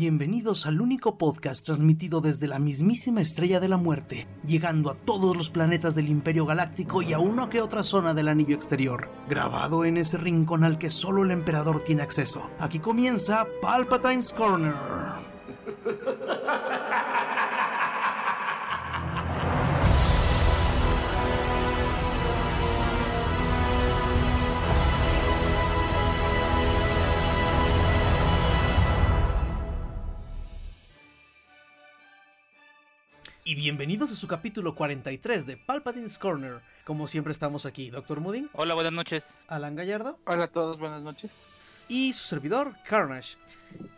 Bienvenidos al único podcast transmitido desde la mismísima estrella de la muerte, llegando a todos los planetas del Imperio Galáctico y a una que otra zona del anillo exterior, grabado en ese rincón al que solo el emperador tiene acceso. Aquí comienza Palpatine's Corner. Y bienvenidos a su capítulo 43 de Palpatine's Corner. Como siempre estamos aquí, Dr. Mooding, Hola, buenas noches. Alan Gallardo Hola a todos, buenas noches. y su servidor, Carnage.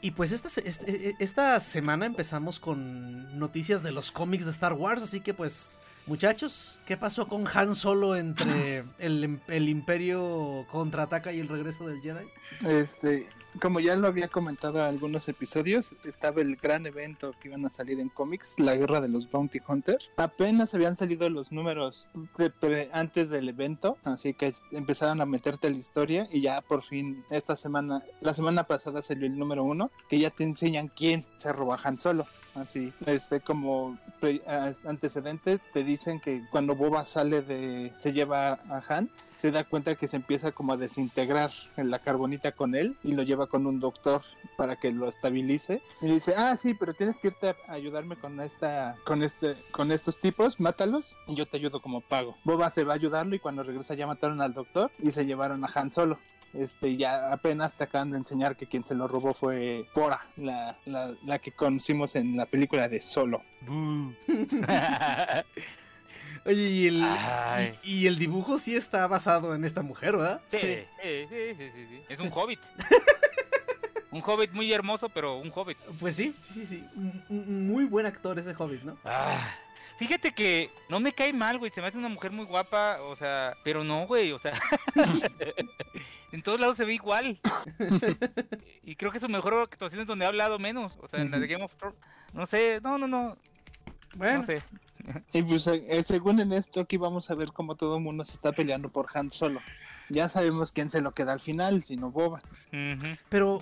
Y pues esta, se- este- esta semana empezamos con noticias de los cómics de Star Wars, así que pues muchachos, ¿qué pasó con Han Solo entre el, el Imperio contraataca y el regreso del Jedi? Este, como ya lo había comentado en algunos episodios, estaba el gran evento que iban a salir en cómics, la guerra de los Bounty Hunters. Apenas habían salido los números de antes del evento, así que empezaron a meterte la historia y ya por fin esta semana, la semana pasada salió el número uno, que ya te enseñan quién se roba Han Solo. Así, este como antecedente te dicen que cuando Boba sale de, se lleva a Han, se da cuenta que se empieza como a desintegrar en la carbonita con él y lo lleva con un doctor para que lo estabilice. Y le dice ah sí pero tienes que irte a ayudarme con esta con este con estos tipos mátalos y yo te ayudo como pago Boba se va a ayudarlo y cuando regresa ya mataron al doctor y se llevaron a Han Solo. Este ya apenas te acaban de enseñar que quien se lo robó fue Pora la, la, la que conocimos en la película de Solo Oye, y el, y, y el dibujo sí está basado en esta mujer, ¿verdad? sí, Sí. sí, sí, sí, sí, sí. Es un hobbit. un hobbit muy hermoso, pero un hobbit. Pues sí, sí, sí, sí. Muy buen actor ese Hobbit, ¿no? Ah, fíjate que no me cae mal, güey. Se me hace una mujer muy guapa, o sea, pero no, güey, o sea. en todos lados se ve igual. y creo que su mejor actuación es donde ha hablado menos. O sea, en la de Game of Thrones. No sé, no, no, no. Bueno, No sé. Pues eh, según en esto aquí vamos a ver cómo todo el mundo se está peleando por Han Solo ya sabemos quién se lo queda al final sino Boba pero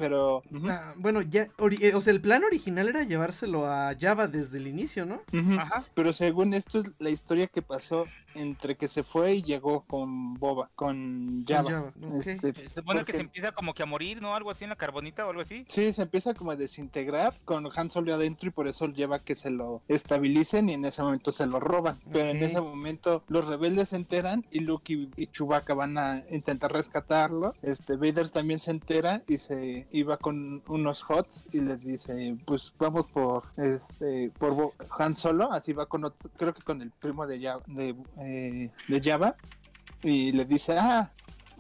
Ah, bueno, ya, eh, o sea, el plan original era llevárselo a Java desde el inicio, ¿no? Ajá. Pero según esto es la historia que pasó entre que se fue y llegó con Boba, con Java. Java, ok. Este, Se supone que se empieza como que a morir, ¿no? Algo así en la carbonita o algo así. Sí, se empieza como a desintegrar con Han Solo adentro y por eso lleva que se lo estabilicen y en ese momento se lo roban. Pero en ese momento los rebeldes se enteran y Luke y, y Chewbacca van a intentar rescatarlo. Este Vader también se entera y se iba con unos HOTS y les dice, pues vamos por este por Han Solo, así va con otro, creo que con el primo de Java, de, eh, de Java y le dice, ah,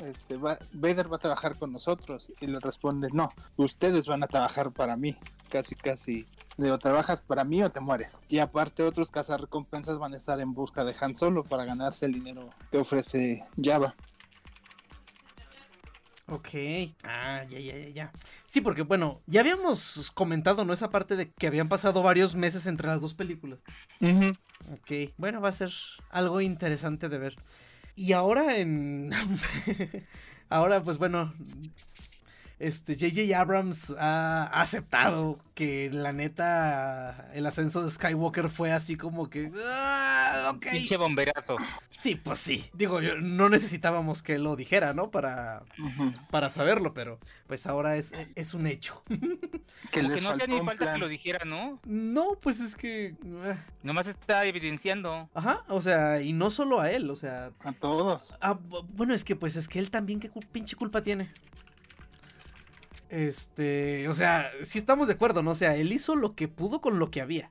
este, va, Vader va a trabajar con nosotros. Y le responde, no, ustedes van a trabajar para mí. Casi, casi. O trabajas para mí o te mueres. Y aparte otros cazarrecompensas van a estar en busca de Han Solo para ganarse el dinero que ofrece Java. Ok. Ah, ya, ya, ya, ya. Sí, porque bueno, ya habíamos comentado, ¿no? Esa parte de que habían pasado varios meses entre las dos películas. Ujú. Ok, bueno, va a ser algo interesante de ver. Y ahora en... ahora, pues bueno, este J.J. Abrams ha aceptado que la neta el ascenso de Skywalker fue así como que... "Ah, ok. Pinche bomberazo. Sí, pues sí. Digo, yo, no necesitábamos que lo dijera, ¿no? Para, para saberlo, pero pues ahora es, es un hecho. Que Como les que no hacía ni falta plan. que lo dijera, ¿no? No, pues es que... ah, Nomás está evidenciando. Ajá, o sea, y no solo a él, o sea, A todos. Ah, bu- bueno, es que pues es que él también qué pinche culpa tiene. Este, o sea, sí estamos de acuerdo, ¿no? O sea, él hizo lo que pudo con lo que había.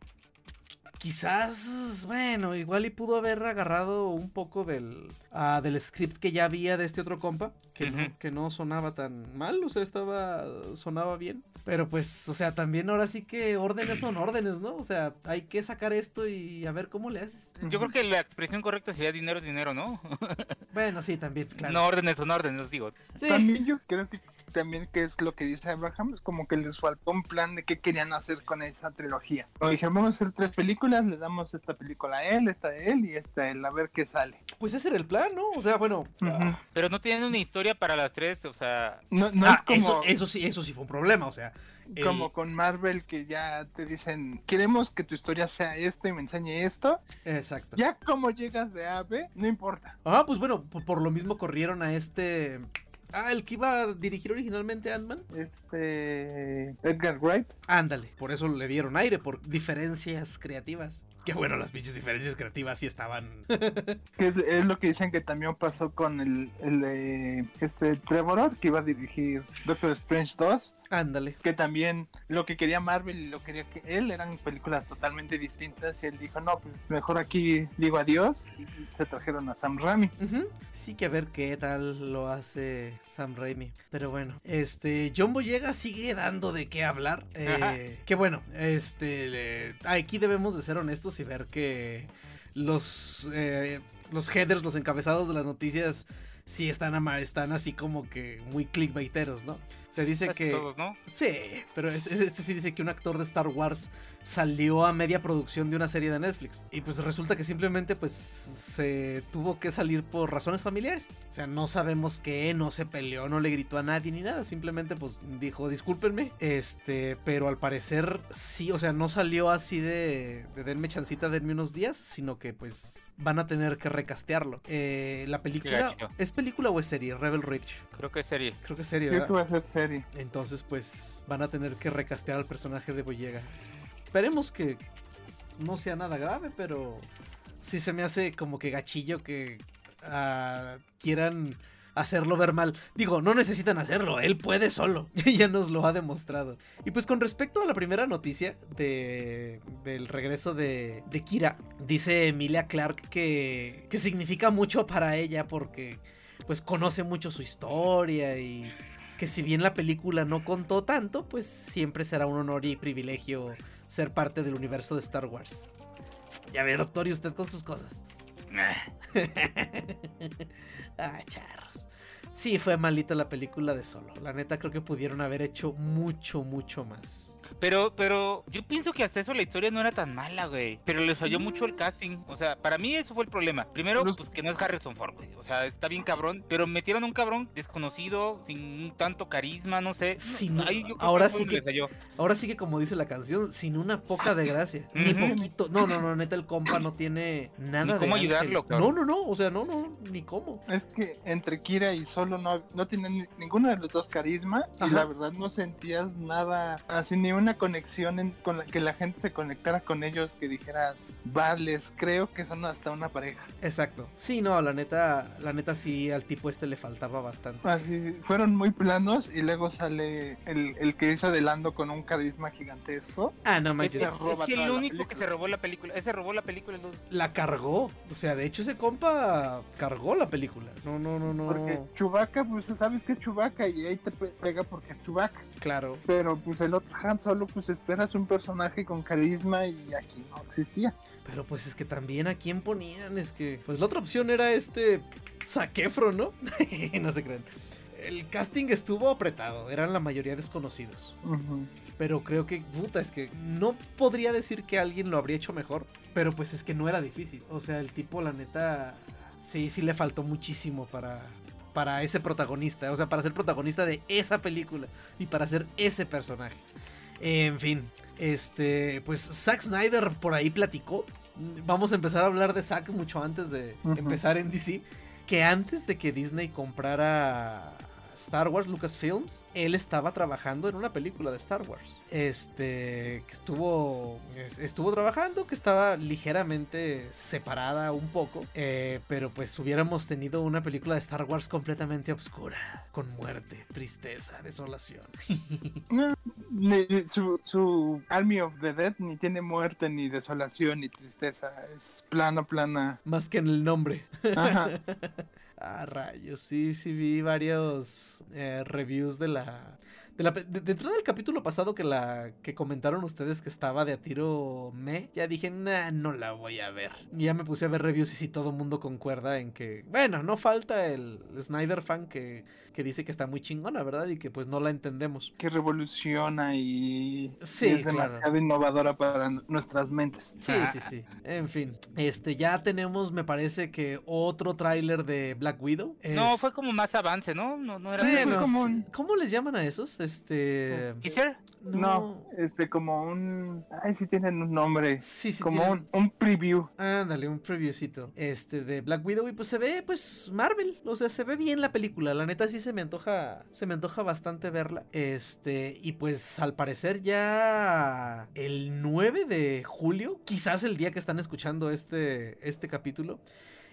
Quizás, bueno, igual y pudo haber agarrado un poco del, ah, del script que ya había de este otro compa, que, no, que no sonaba tan mal, o sea, estaba, sonaba bien. Pero pues, o sea, también ahora sí que órdenes son órdenes, ¿no? O sea, hay que sacar esto y a ver cómo le haces. Yo creo que la expresión correcta sería dinero dinero, ¿no? Bueno, sí, también, claro. No órdenes son órdenes, digo. Sí. También yo creo que también que es lo que dice Abraham, es como que les faltó un plan de qué querían hacer con esa trilogía. O dijeron, vamos a hacer tres películas, le damos esta película a él, esta a él y esta a él, a ver qué sale. Pues ese era el plan, ¿no? O sea, bueno. Ujú. Pero no tienen una historia para las tres, o sea... No, no ah, es como, eso, eso sí, eso sí fue un problema, o sea. el- como con Marvel que ya te dicen, queremos que tu historia sea esto y me enseñe esto. Exacto. Ya como llegas de A a B, no importa. Ah, pues bueno, por, por lo mismo corrieron a este. Ah, el que iba a dirigir originalmente Ant-Man. Este Edgar Wright. Ándale, por eso le dieron aire, por diferencias creativas. Qué bueno, las pinches diferencias creativas sí estaban. Que es, es lo que dicen que también pasó con el, el de este Trevor, que iba a dirigir Doctor Strange 2, Ándale. que también lo que quería Marvel y lo que quería que él eran películas totalmente distintas y él dijo, no, pues mejor aquí digo adiós y se trajeron a Sam Raimi. Sí que a ver qué tal lo hace Sam Raimi. Pero bueno, este John Boyega sigue dando de qué hablar. Eh, que bueno, este aquí debemos de ser honestos y ver que los eh, los headers, los encabezados de las noticias sí están ama- están así como que muy clickbaiteros, ¿no? Se dice casi que todos, ¿no? Sí, pero este, este sí dice que un actor de Star Wars salió a media producción de una serie de Netflix. Y pues resulta que simplemente pues se tuvo que salir por razones familiares. O sea, no sabemos qué, no se peleó, no le gritó a nadie ni nada. Simplemente pues dijo, discúlpenme. Este, pero al parecer sí, o sea, no salió así de, de denme chancita, denme unos días, sino que pues van a tener que recastearlo. Eh, la película. ¿es película o es serie? Rebel Ridge. Creo que es serie. Creo que es serie, Creo ¿verdad? que va a ser serie. Entonces, pues van a tener que recastear al personaje de Boyega. Esperemos que no sea nada grave, pero sí se me hace como que gachillo que ah, quieran hacerlo ver mal. Digo, no necesitan hacerlo, él puede solo. ya nos lo ha demostrado. Y pues con respecto a la primera noticia de, del regreso de, de Kira, dice Emilia Clark que, que significa mucho para ella porque pues conoce mucho su historia y que si bien la película no contó tanto, pues siempre será un honor y privilegio ser parte del universo de Star Wars. Ya ve, doctor, y usted con sus cosas. ah, charros. Sí, fue malita la película de Solo. La neta creo que pudieron haber hecho mucho, mucho más. Pero, pero yo pienso que hasta eso la historia no era tan mala, güey. Pero les falló mucho el casting. O sea, para mí eso fue el problema. Primero, Los- pues que no es Harrison Ford, güey. O sea, está bien cabrón. Pero metieron a un cabrón desconocido, sin un tanto carisma, no sé. Sin- Ahí yo ahora sí que-. Ahora sí que como dice la canción, sin una poca de gracia. Ni poquito. No, no, no, neta el compa no tiene nada Ni de cómo ayudarlo, No, cabrón. no, no, o sea, no, no, ni cómo. Es que entre Kira y Solo no, no ninguno de los dos carisma Ajá. y la verdad no sentías nada, así ni una conexión en- con la que la gente se conectara con ellos que dijeras, vales, creo que son hasta una pareja. Exacto. Sí, no, la neta, la neta sí al tipo este le faltaba bastante. Así, fueron muy planos y luego sale el, el que hizo de Lando con un carisma gigantesco. Ah, no Es, manches. es el toda la único que se robó la película. Ese robó la película. La cargó. O sea, de hecho ese compa cargó la película. No, no, no, no. Porque Chewbacca, pues sabes que es Chewbacca y ahí te pe- pega porque es Chewbacca. Claro. Pero pues el otro Han Solo, pues esperas un personaje con carisma y aquí no existía. Pero pues es que también a quién ponían, es que. Pues la otra opción era este. Zac Efron, ¿no? no se crean. El casting estuvo apretado, eran la mayoría desconocidos. Pero creo que, puta, es que no podría decir que alguien lo habría hecho mejor. Pero pues es que no era difícil. O sea, el tipo, la neta, sí, sí le faltó muchísimo para, para ese protagonista. O sea, para ser protagonista de esa película y para ser ese personaje. En fin, este, pues Zack Snyder por ahí platicó. Vamos a empezar a hablar de Zack mucho antes de empezar en DC. Que antes de que Disney comprara Star Wars Lucasfilms, él estaba trabajando en una película de Star Wars. Este, que estuvo, es- estuvo trabajando, que estaba ligeramente separada un poco, eh, pero pues hubiéramos tenido una película de Star Wars completamente oscura, con muerte, tristeza, desolación. No, su, su Army of the Dead ni tiene muerte, ni desolación, ni tristeza. Es plana, plana. Más que en el nombre. Ajá. Ah, rayos, sí, sí vi varios eh, reviews de la de la pe- de- dentro del capítulo pasado que la que comentaron ustedes que estaba de a tiro me, ya dije, nah, no la voy a ver. Y ya me puse a ver reviews y si todo mundo concuerda en que, bueno, no falta el Snyder fan que, que dice que está muy chingona, ¿verdad? Y que pues no la entendemos. Que revoluciona y Sí, es claro. demasiado innovadora para nuestras mentes. Sí, Ah. sí, sí. En fin, este ya tenemos, me parece que otro tráiler de Black Widow. No, fue como más avance, ¿no? No, no era Sí, un- ¿Cómo les llaman a esos? Este. ¿Teaser? No, este como un... Ay, sí tienen un nombre. Sí, sí. como tienen- un, un preview. Ándale, un previewcito. Este de Black Widow. Y pues se ve, pues, Marvel. O sea, se ve bien la película. La neta sí se me antoja. Se me antoja bastante verla. Este. Y pues al parecer ya. El 9 de julio. Quizás el día que están escuchando este. Este capítulo.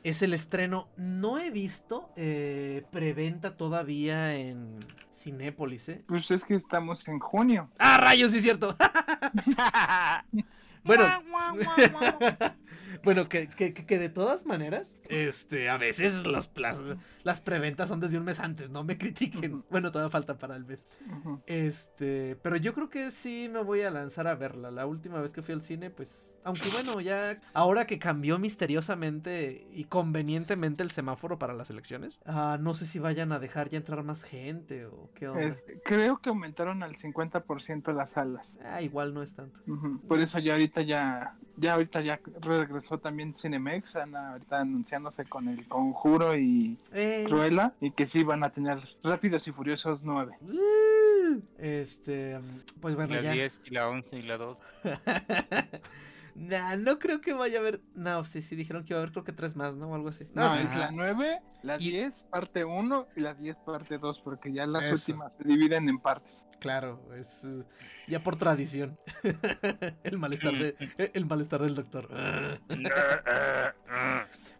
Es el estreno. No he visto. eh, preventa todavía en Cinépolis, ¿eh? Pues es que estamos en junio. ¡Ah, rayos! Sí, es cierto. Bueno. Bueno, que, que, que- que de todas maneras, este, a veces los plazos, las preventas son desde un mes antes, no me critiquen. Bueno, todavía falta para el mes. Este, pero yo creo que sí me voy a lanzar a verla. La última vez que fui al cine, pues, aunque bueno, ya ahora que cambió misteriosamente y convenientemente el semáforo para las elecciones, ah, no sé si vayan a dejar ya entrar más gente o qué onda. Este, creo que aumentaron al 50% las salas. Ah, igual no es tanto. Por eso ya ahorita ya, ya ahorita ya regresó también Cinemex, an- ahorita anunciándose con el Conjuro y Eh, Cruella y que sí van a tener Rápidos y Furiosos 9. uh, Este, pues bueno, la ya. 10 y la 11 y la 2. Nah, no creo que vaya a haber. No, sí, sí, dijeron que iba a haber, creo que tres más, ¿no? O algo así. No, sí. es la 9, la Y- 10 parte 1 y la 10 parte 2 porque ya las Eso. últimas se dividen en partes. Claro, es ya por tradición. el malestar de, el, el malestar del doctor.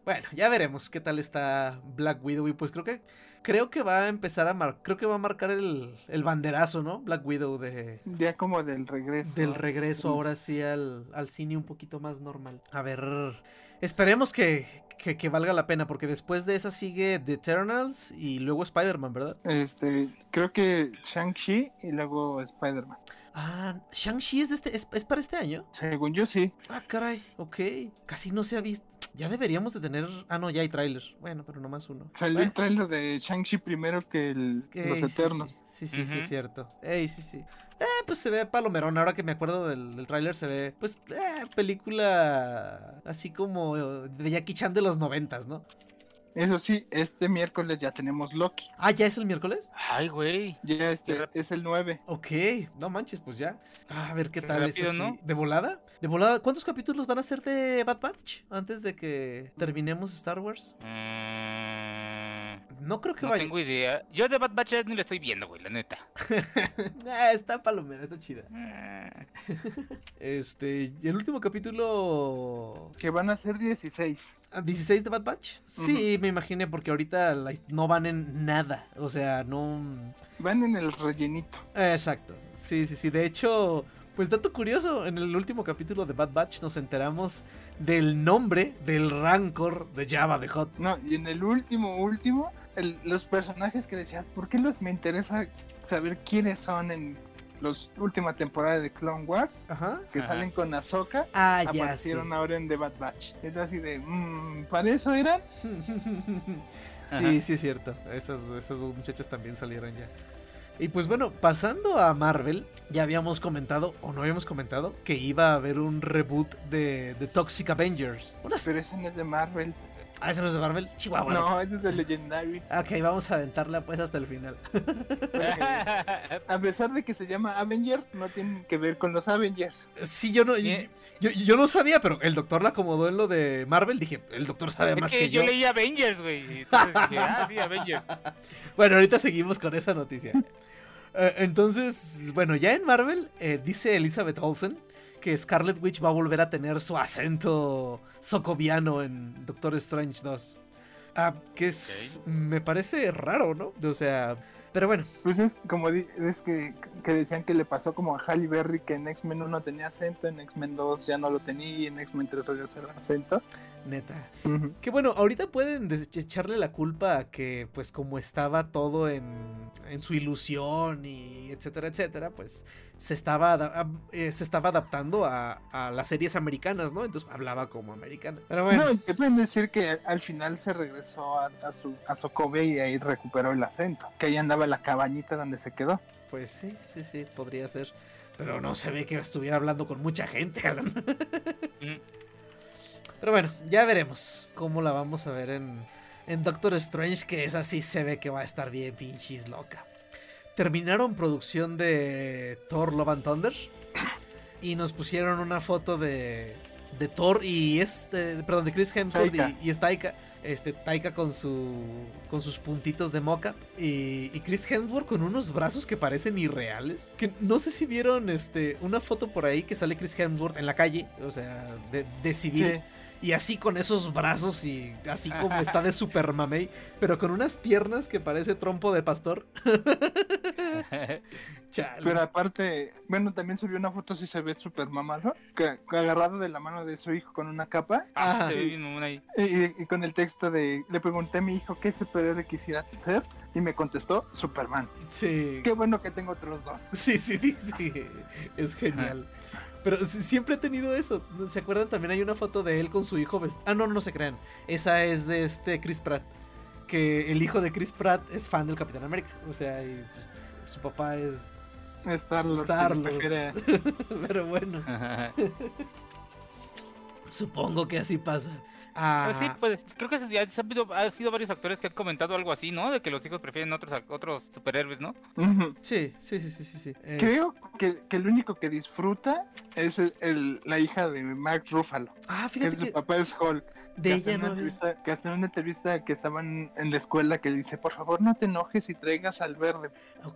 bueno, ya veremos qué tal está Black Widow. Y pues creo que creo que va a empezar a mar, creo que va a marcar el, el banderazo, ¿no? Black Widow de Ya como del regreso. del regreso ahora sí al, al cine un poquito más normal. A ver, esperemos que, que, que valga la pena, porque después de esa sigue The Eternals y luego Spider-Man, ¿verdad? Este, creo que Shang-Chi y luego Spider-Man. Ah, Shang-Chi es, de este, es, es para este año. Según yo sí. Ah, caray, ok. Casi no se ha visto. Ya deberíamos de tener... Ah, no, ya hay tráiler. Bueno, pero nomás uno. Salió Bueno, el tráiler de Shang-Chi primero que el, ey, Los sí, Eternos. Sí, sí, sí, cierto. Ey, sí, sí. Eh, pues se ve palomerón. Ahora que me acuerdo del, del tráiler, se ve, pues, eh, película así como de Jackie Chan de los noventas, ¿no? Eso sí, este miércoles ya tenemos Loki. Ah, ¿ya es el miércoles? Ay, güey. Ya este es el 9. Ok, no manches, pues ya. Ah, a ver qué Qué tal es. ¿no? ¿De volada? ¿De volada? ¿Cuántos capítulos van a ser de Bad Batch antes de que terminemos Star Wars? Mm, No creo que no vaya. tengo idea. Yo de Bad Batch ya ni lo estoy viendo, güey, la neta. Ah, está palomera, está chida. Mm, Este, ¿y el último capítulo Que van a ser 16. ah, 16 de Bad Batch? Sí, me imaginé porque ahorita no van en nada, o sea, no Van en el rellenito. Exacto. Sí, sí, sí. De hecho, pues dato curioso, en el último capítulo de Bad Batch nos enteramos del nombre del Rancor de Java de Hot. No, y en el último, último, el- los personajes que decías, ¿por qué los me interesa saber quiénes son en los última temporada de Clone Wars? Ajá. Que Ajá. salen con Ahsoka. Ah, ya sí. aparecieron ahora en The Bad Batch. Es así de, mmm, ¿para eso eran? sí, Ajá. sí es cierto. Esas, esas dos muchachas también salieron ya. Y pues bueno, pasando a Marvel, ya habíamos comentado, o no habíamos comentado, que iba a haber un reboot de, de Toxic Avengers. Unas... Pero ese no es de Marvel. Ah, ese no es de Marvel. Chihuahua. No, ese es de Legendary. Ok, vamos a aventarla pues hasta el final. A pesar de que se llama Avenger, no tiene que ver con los Avengers. Sí, yo no, yo, yo, yo no sabía, pero el doctor la acomodó en lo de Marvel. Dije, el doctor sabe Es más que que, yo yo. leí Avengers, güey. Entonces dije, ah, sí, Avengers. Bueno, ahorita seguimos con esa noticia. Eh, entonces, bueno, ya en Marvel eh, dice Elizabeth Olsen que Scarlet Witch va a volver a tener su acento socoviano en Doctor Strange 2. Ah, que es, me parece raro, ¿no? O sea, pero bueno, Pues es como es que, que decían que le pasó como a Halle Berry que en X-Men 1 tenía acento, en X-Men 2 ya no lo tenía y en X-Men 3 regresó el acento. Neta. Ujú. Que bueno, ahorita pueden echarle la culpa a que, pues, como estaba todo en, en su ilusión y etcétera, etcétera, pues se estaba, eh, se estaba adaptando a, a las series americanas, ¿no? Entonces hablaba como americana. Pero bueno, No, te pueden decir que al- al final se regresó a, a su a Sokobe y ahí recuperó el acento. Que ahí andaba la cabañita donde se quedó. pues sí, sí, sí, podría ser. Pero no se ve que estuviera hablando con mucha gente, Alan. Pero bueno, ya veremos cómo la vamos a ver en, en Doctor Strange, que esa sí se ve que va a estar bien pinches loca. Terminaron producción de Thor Love and Thunder y nos pusieron una foto de, de Thor y este, perdón, de Chris Hemsworth y es Taika. Este, Taika con su con sus puntitos de moca y, y Chris Hemsworth con unos brazos que parecen irreales. Que no sé si vieron este una foto por ahí que sale Chris Hemsworth en la calle, o sea, de, de civil. Sí. Y así con esos brazos y así como está de super mamey, pero con unas piernas que parece trompo de pastor. Chale. Pero aparte, bueno, también subió una foto si se ve súper mamado, que, que agarrado de la mano de su hijo con una capa. Ah, Ajá. se ve bien mamón ahí. Y, y con el texto de, le pregunté a mi hijo qué superhéroe quisiera ser y me contestó Superman. Sí. Qué bueno que tengo otros dos. Sí, sí, sí, sí, es genial. Pero siempre he tenido eso. ¿Se acuerdan? También hay una foto de él con su hijo vestido. Ah, no, no se crean. Esa es de este Chris Pratt. Que el hijo de Chris Pratt es fan del Capitán América. O sea, y, pues, su papá es. Star-Lord. se refiere a- Pero bueno, supongo que así pasa. Ah, Pero sí, pues creo que se han habido, ha sido varios actores que han comentado algo así, ¿no? De que los hijos prefieren otros otros superhéroes, ¿no? Sí, sí, sí, sí, sí, sí. Es- Creo que, que el único que disfruta es el, el- la hija de Mark Ruffalo, Ah, que fíjate su que papá es Hulk. de que ella no. una había- entrevista, que hasta en una entrevista que estaban en la escuela que dice, por favor no te enojes y traigas al verde,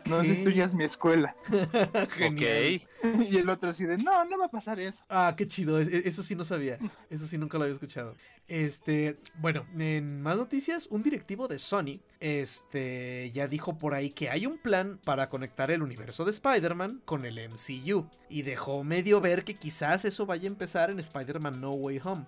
no Ok. destruyas mi escuela. Genial. y el otro así de, no, no va a pasar eso. Ah, qué chido, e- e- eso sí no sabía, eso sí nunca lo había escuchado. Este, bueno, en más noticias, un directivo de Sony, este, ya dijo por ahí que hay un plan para conectar el universo de Spider-Man con el MCU y dejó medio ver que quizás eso vaya a empezar en Spider-Man No Way Home.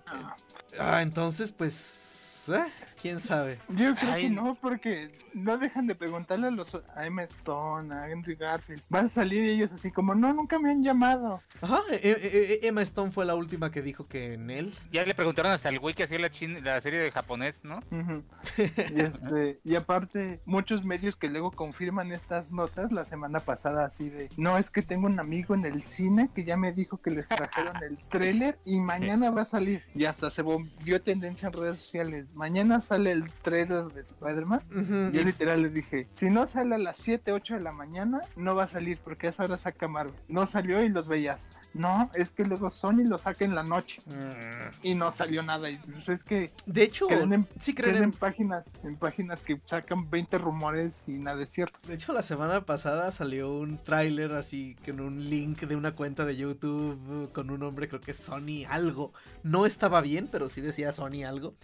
Ah, entonces, pues, ah, quién sabe. Yo creo Ay, que no, porque no dejan de preguntarle a los a Emma Stone, a Henry Garfield. Van a salir ellos así como, no, nunca me han llamado. Ajá, e- e- e- Emma Stone fue la última que dijo que en él. Ya le preguntaron hasta al güey que hacía la, chin- la serie de japonés, ¿no? Y, este, y aparte, muchos medios que luego confirman estas notas la semana pasada así de, no, es que tengo un amigo en el cine que ya me dijo que les trajeron el tráiler y mañana va a salir. Y hasta se volvió tendencia en redes sociales. Mañana sale el tráiler de Spider-Man. Ujú, Yo y- literal les dije, si no sale a las 7, 8 de la mañana, no va a salir porque a esa hora saca Marvel. No salió y los veías. No, es que luego Sony lo saca en la noche Mm. y no salió nada. Y pues es que De hecho, creen en, sí creen en en páginas, en páginas que sacan 20 rumores y nada es cierto. De hecho, la semana pasada salió un tráiler así con un link de una cuenta de YouTube uh, con un nombre, creo que Sony algo. No estaba bien, pero sí decía Sony algo.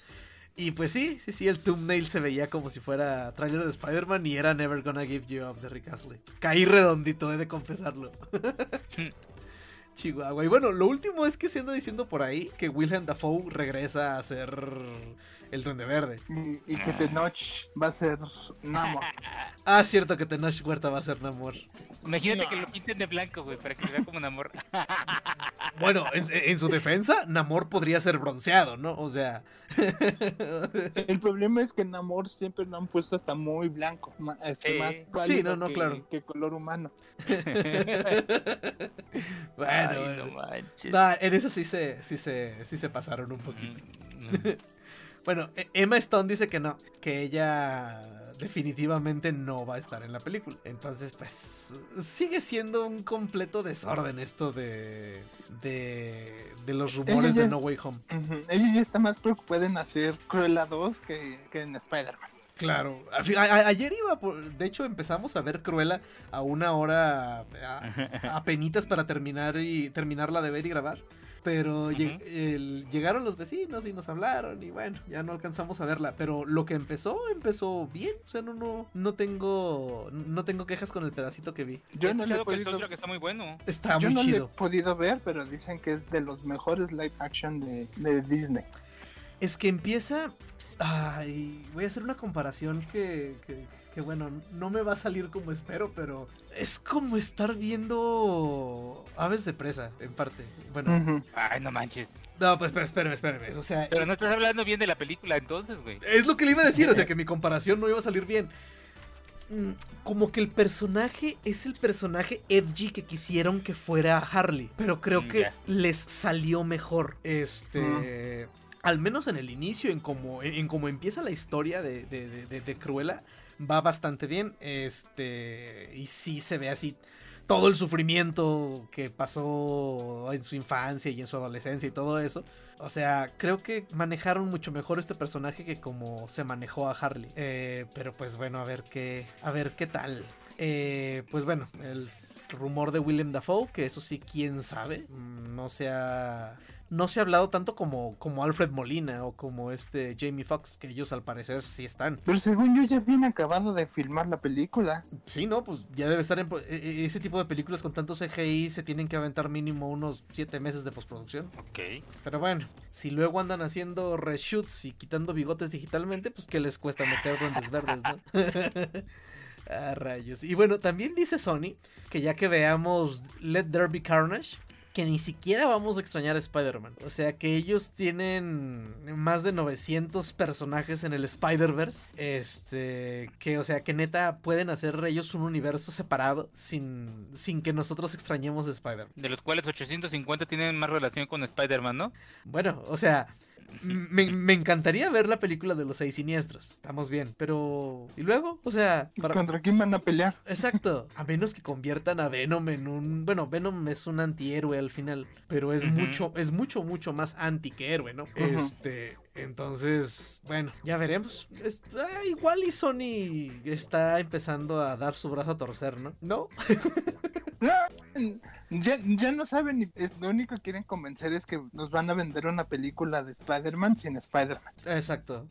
Y pues sí, sí, sí, el thumbnail se veía como si fuera tráiler de Spider-Man y era Never Gonna Give You Up de Rick Astley. Caí redondito, he de confesarlo. Chihuahua. Y bueno, lo último es que se anda diciendo por ahí que William Dafoe regresa a ser el Duende Verde. Y, y que Tenoch va a ser Namor. Ah, cierto que Tenoch Huerta va a ser Namor. Imagínate No. que lo pinten de blanco, güey, para que se vea como un amor. Bueno, en, en su defensa, Namor podría ser bronceado, ¿no? O sea. El problema es que Namor siempre lo han puesto hasta muy blanco, este, Sí. más Sí, pálido no, no, que, claro. que color humano. bueno, Ay, bueno. no manches. Nah, en eso sí se, sí se, sí se pasaron un poquito. Mm, mm. Bueno, e- Emma Stone dice que no, que ella definitivamente no va a estar en la película. Entonces, pues, sigue siendo un completo desorden esto de, de, de los rumores de No Way Home. Ella ya está más preocupada en hacer Cruella 2 que, que en Spider-Man. Claro. A- a- ayer iba, por- de hecho empezamos a ver Cruella a una hora a, a penitas para terminar y terminarla de ver y grabar. Pero lleg- Ujú. el- llegaron los vecinos y nos hablaron y bueno, ya no alcanzamos a verla. Pero lo que empezó, empezó bien. O sea, no, no, no tengo, no tengo quejas con el pedacito que vi. Yo He no le he que podido, soundtrack está muy bueno. Está yo muy no le he chido. podido ver, pero dicen que es de los mejores live action de, de Disney. Es que empieza. Ay, voy a hacer una comparación que, que, que, bueno, no me va a salir como espero, pero es como estar viendo aves de presa, en parte. Bueno. Ay, no manches. no, pues espérame, espérame, espérame. O sea, Pero no estás hablando bien de la película entonces, güey. Es lo que le iba a decir, o sea que mi comparación no iba a salir bien. Mm, Como que el personaje es el personaje edgy que quisieron que fuera Harley, pero creo Mm, que les salió mejor. Este, al menos en el inicio, en cómo en cómo empieza la historia de, de, de- de- de Cruella, va bastante bien. Este, y sí se ve así todo el sufrimiento que pasó en su infancia y en su adolescencia y todo eso. O sea, creo que manejaron mucho mejor este personaje que como se manejó a Harley. Eh, pero pues bueno, a ver qué, a ver qué tal. Eh, pues bueno, el rumor de Willem Dafoe, que eso sí, quién sabe. Mm, No se ha, no se ha hablado tanto como, como Alfred Molina o como este Jamie Foxx, que ellos al parecer sí están. Pero según yo ya habían acabado de filmar la película. Sí, no, pues ya debe estar en... po- e- e- Ese tipo de películas con tanto CGI se tienen que aventar mínimo unos 7 meses de postproducción. Ok. Pero bueno, si luego andan haciendo reshoots y quitando bigotes digitalmente, pues que les cuesta meter duendes verdes, ¿no? ah, rayos. Y bueno, también dice Sony que ya que veamos Let There Be Carnage, que ni siquiera vamos a extrañar a Spider-Man. O sea que ellos tienen más de 900 personajes en el Spider-Verse. Este, que o sea que neta pueden hacer ellos un universo separado sin, sin que nosotros extrañemos a Spider-Man. De los cuales 850 tienen más relación con Spider-Man, ¿no? Bueno, o sea, me, me encantaría ver la película de los seis siniestros. Estamos bien, pero... ¿Y luego? O sea, para... ¿Contra quién van a pelear? Exacto. A menos que conviertan a Venom en un... Bueno, Venom es un antihéroe al final, pero es mucho, es mucho, mucho más anti que héroe, ¿no? Este... Entonces, bueno, ya veremos. Es- ah, igual y Sony está empezando a dar su brazo a torcer, ¿no? ¿No? Ya, ya no saben, es, lo único que quieren convencer es que nos van a vender una película de Spider-Man sin Spider-Man. Exacto.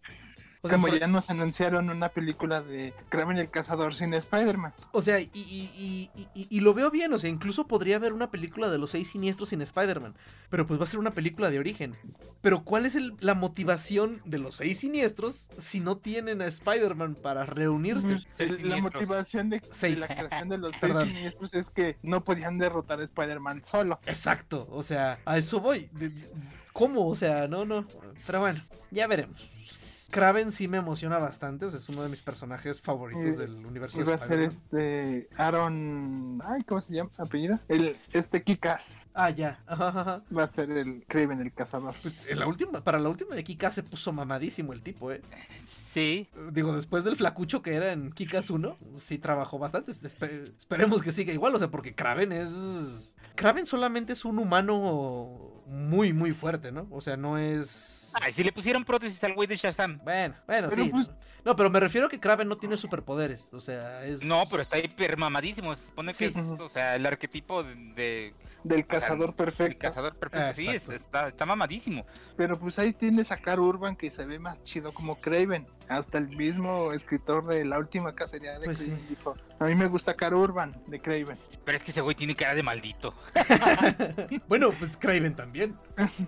O sea, Como por- ya nos anunciaron una película de Kraven el Cazador sin Spider-Man. O sea, y, y- y- y- y lo veo bien, o sea, incluso podría haber una película de los seis siniestros sin Spider-Man, pero pues va a ser una película de origen. Pero ¿cuál es el- la motivación de los seis siniestros si no tienen a Spider-Man para reunirse? El- la motivación de, de la creación de los seis Perdón. siniestros es que no podían derrotar a Spider-Man solo. Exacto, o sea, a eso voy. De- ¿Cómo? O sea, no, no. Pero bueno, ya veremos. Kraven sí me emociona bastante, o sea, es uno de mis personajes favoritos Eh, del universo. Va a ser este Aaron, ay, ¿cómo se llama? ¿Apellido? El este Kikas Ah, ya. Ajá, ajá. va a ser el Kraven el Cazador. Pues en la última, para la última de Kika se puso mamadísimo el tipo, eh. Sí. Digo, después del flacucho que era en Kikas 1, sí trabajó bastante. Espe- esperemos que siga igual, o sea, porque Kraven es. Kraven solamente es un humano muy, muy fuerte, ¿no? O sea, no es. Ay, si le pusieron prótesis al güey de Shazam. Bueno, bueno, Pero sí. pues- No, pero me refiero a que Kraven no tiene superpoderes. O sea, es. No, pero está hiper mamadísimo. Se supone Sí. que es, o sea, el arquetipo de, de- Del Cazador el perfecto. cazador perfecto. Sí, es- está, está mamadísimo. Pero pues ahí tienes a Carl Urban que se ve más chido como Craven. Hasta el mismo escritor de la última cacería de Pues Craven sí. dijo, a mí me gusta Carl Urban de Craven. Pero es que ese güey tiene cara de maldito. bueno, pues Kraven también.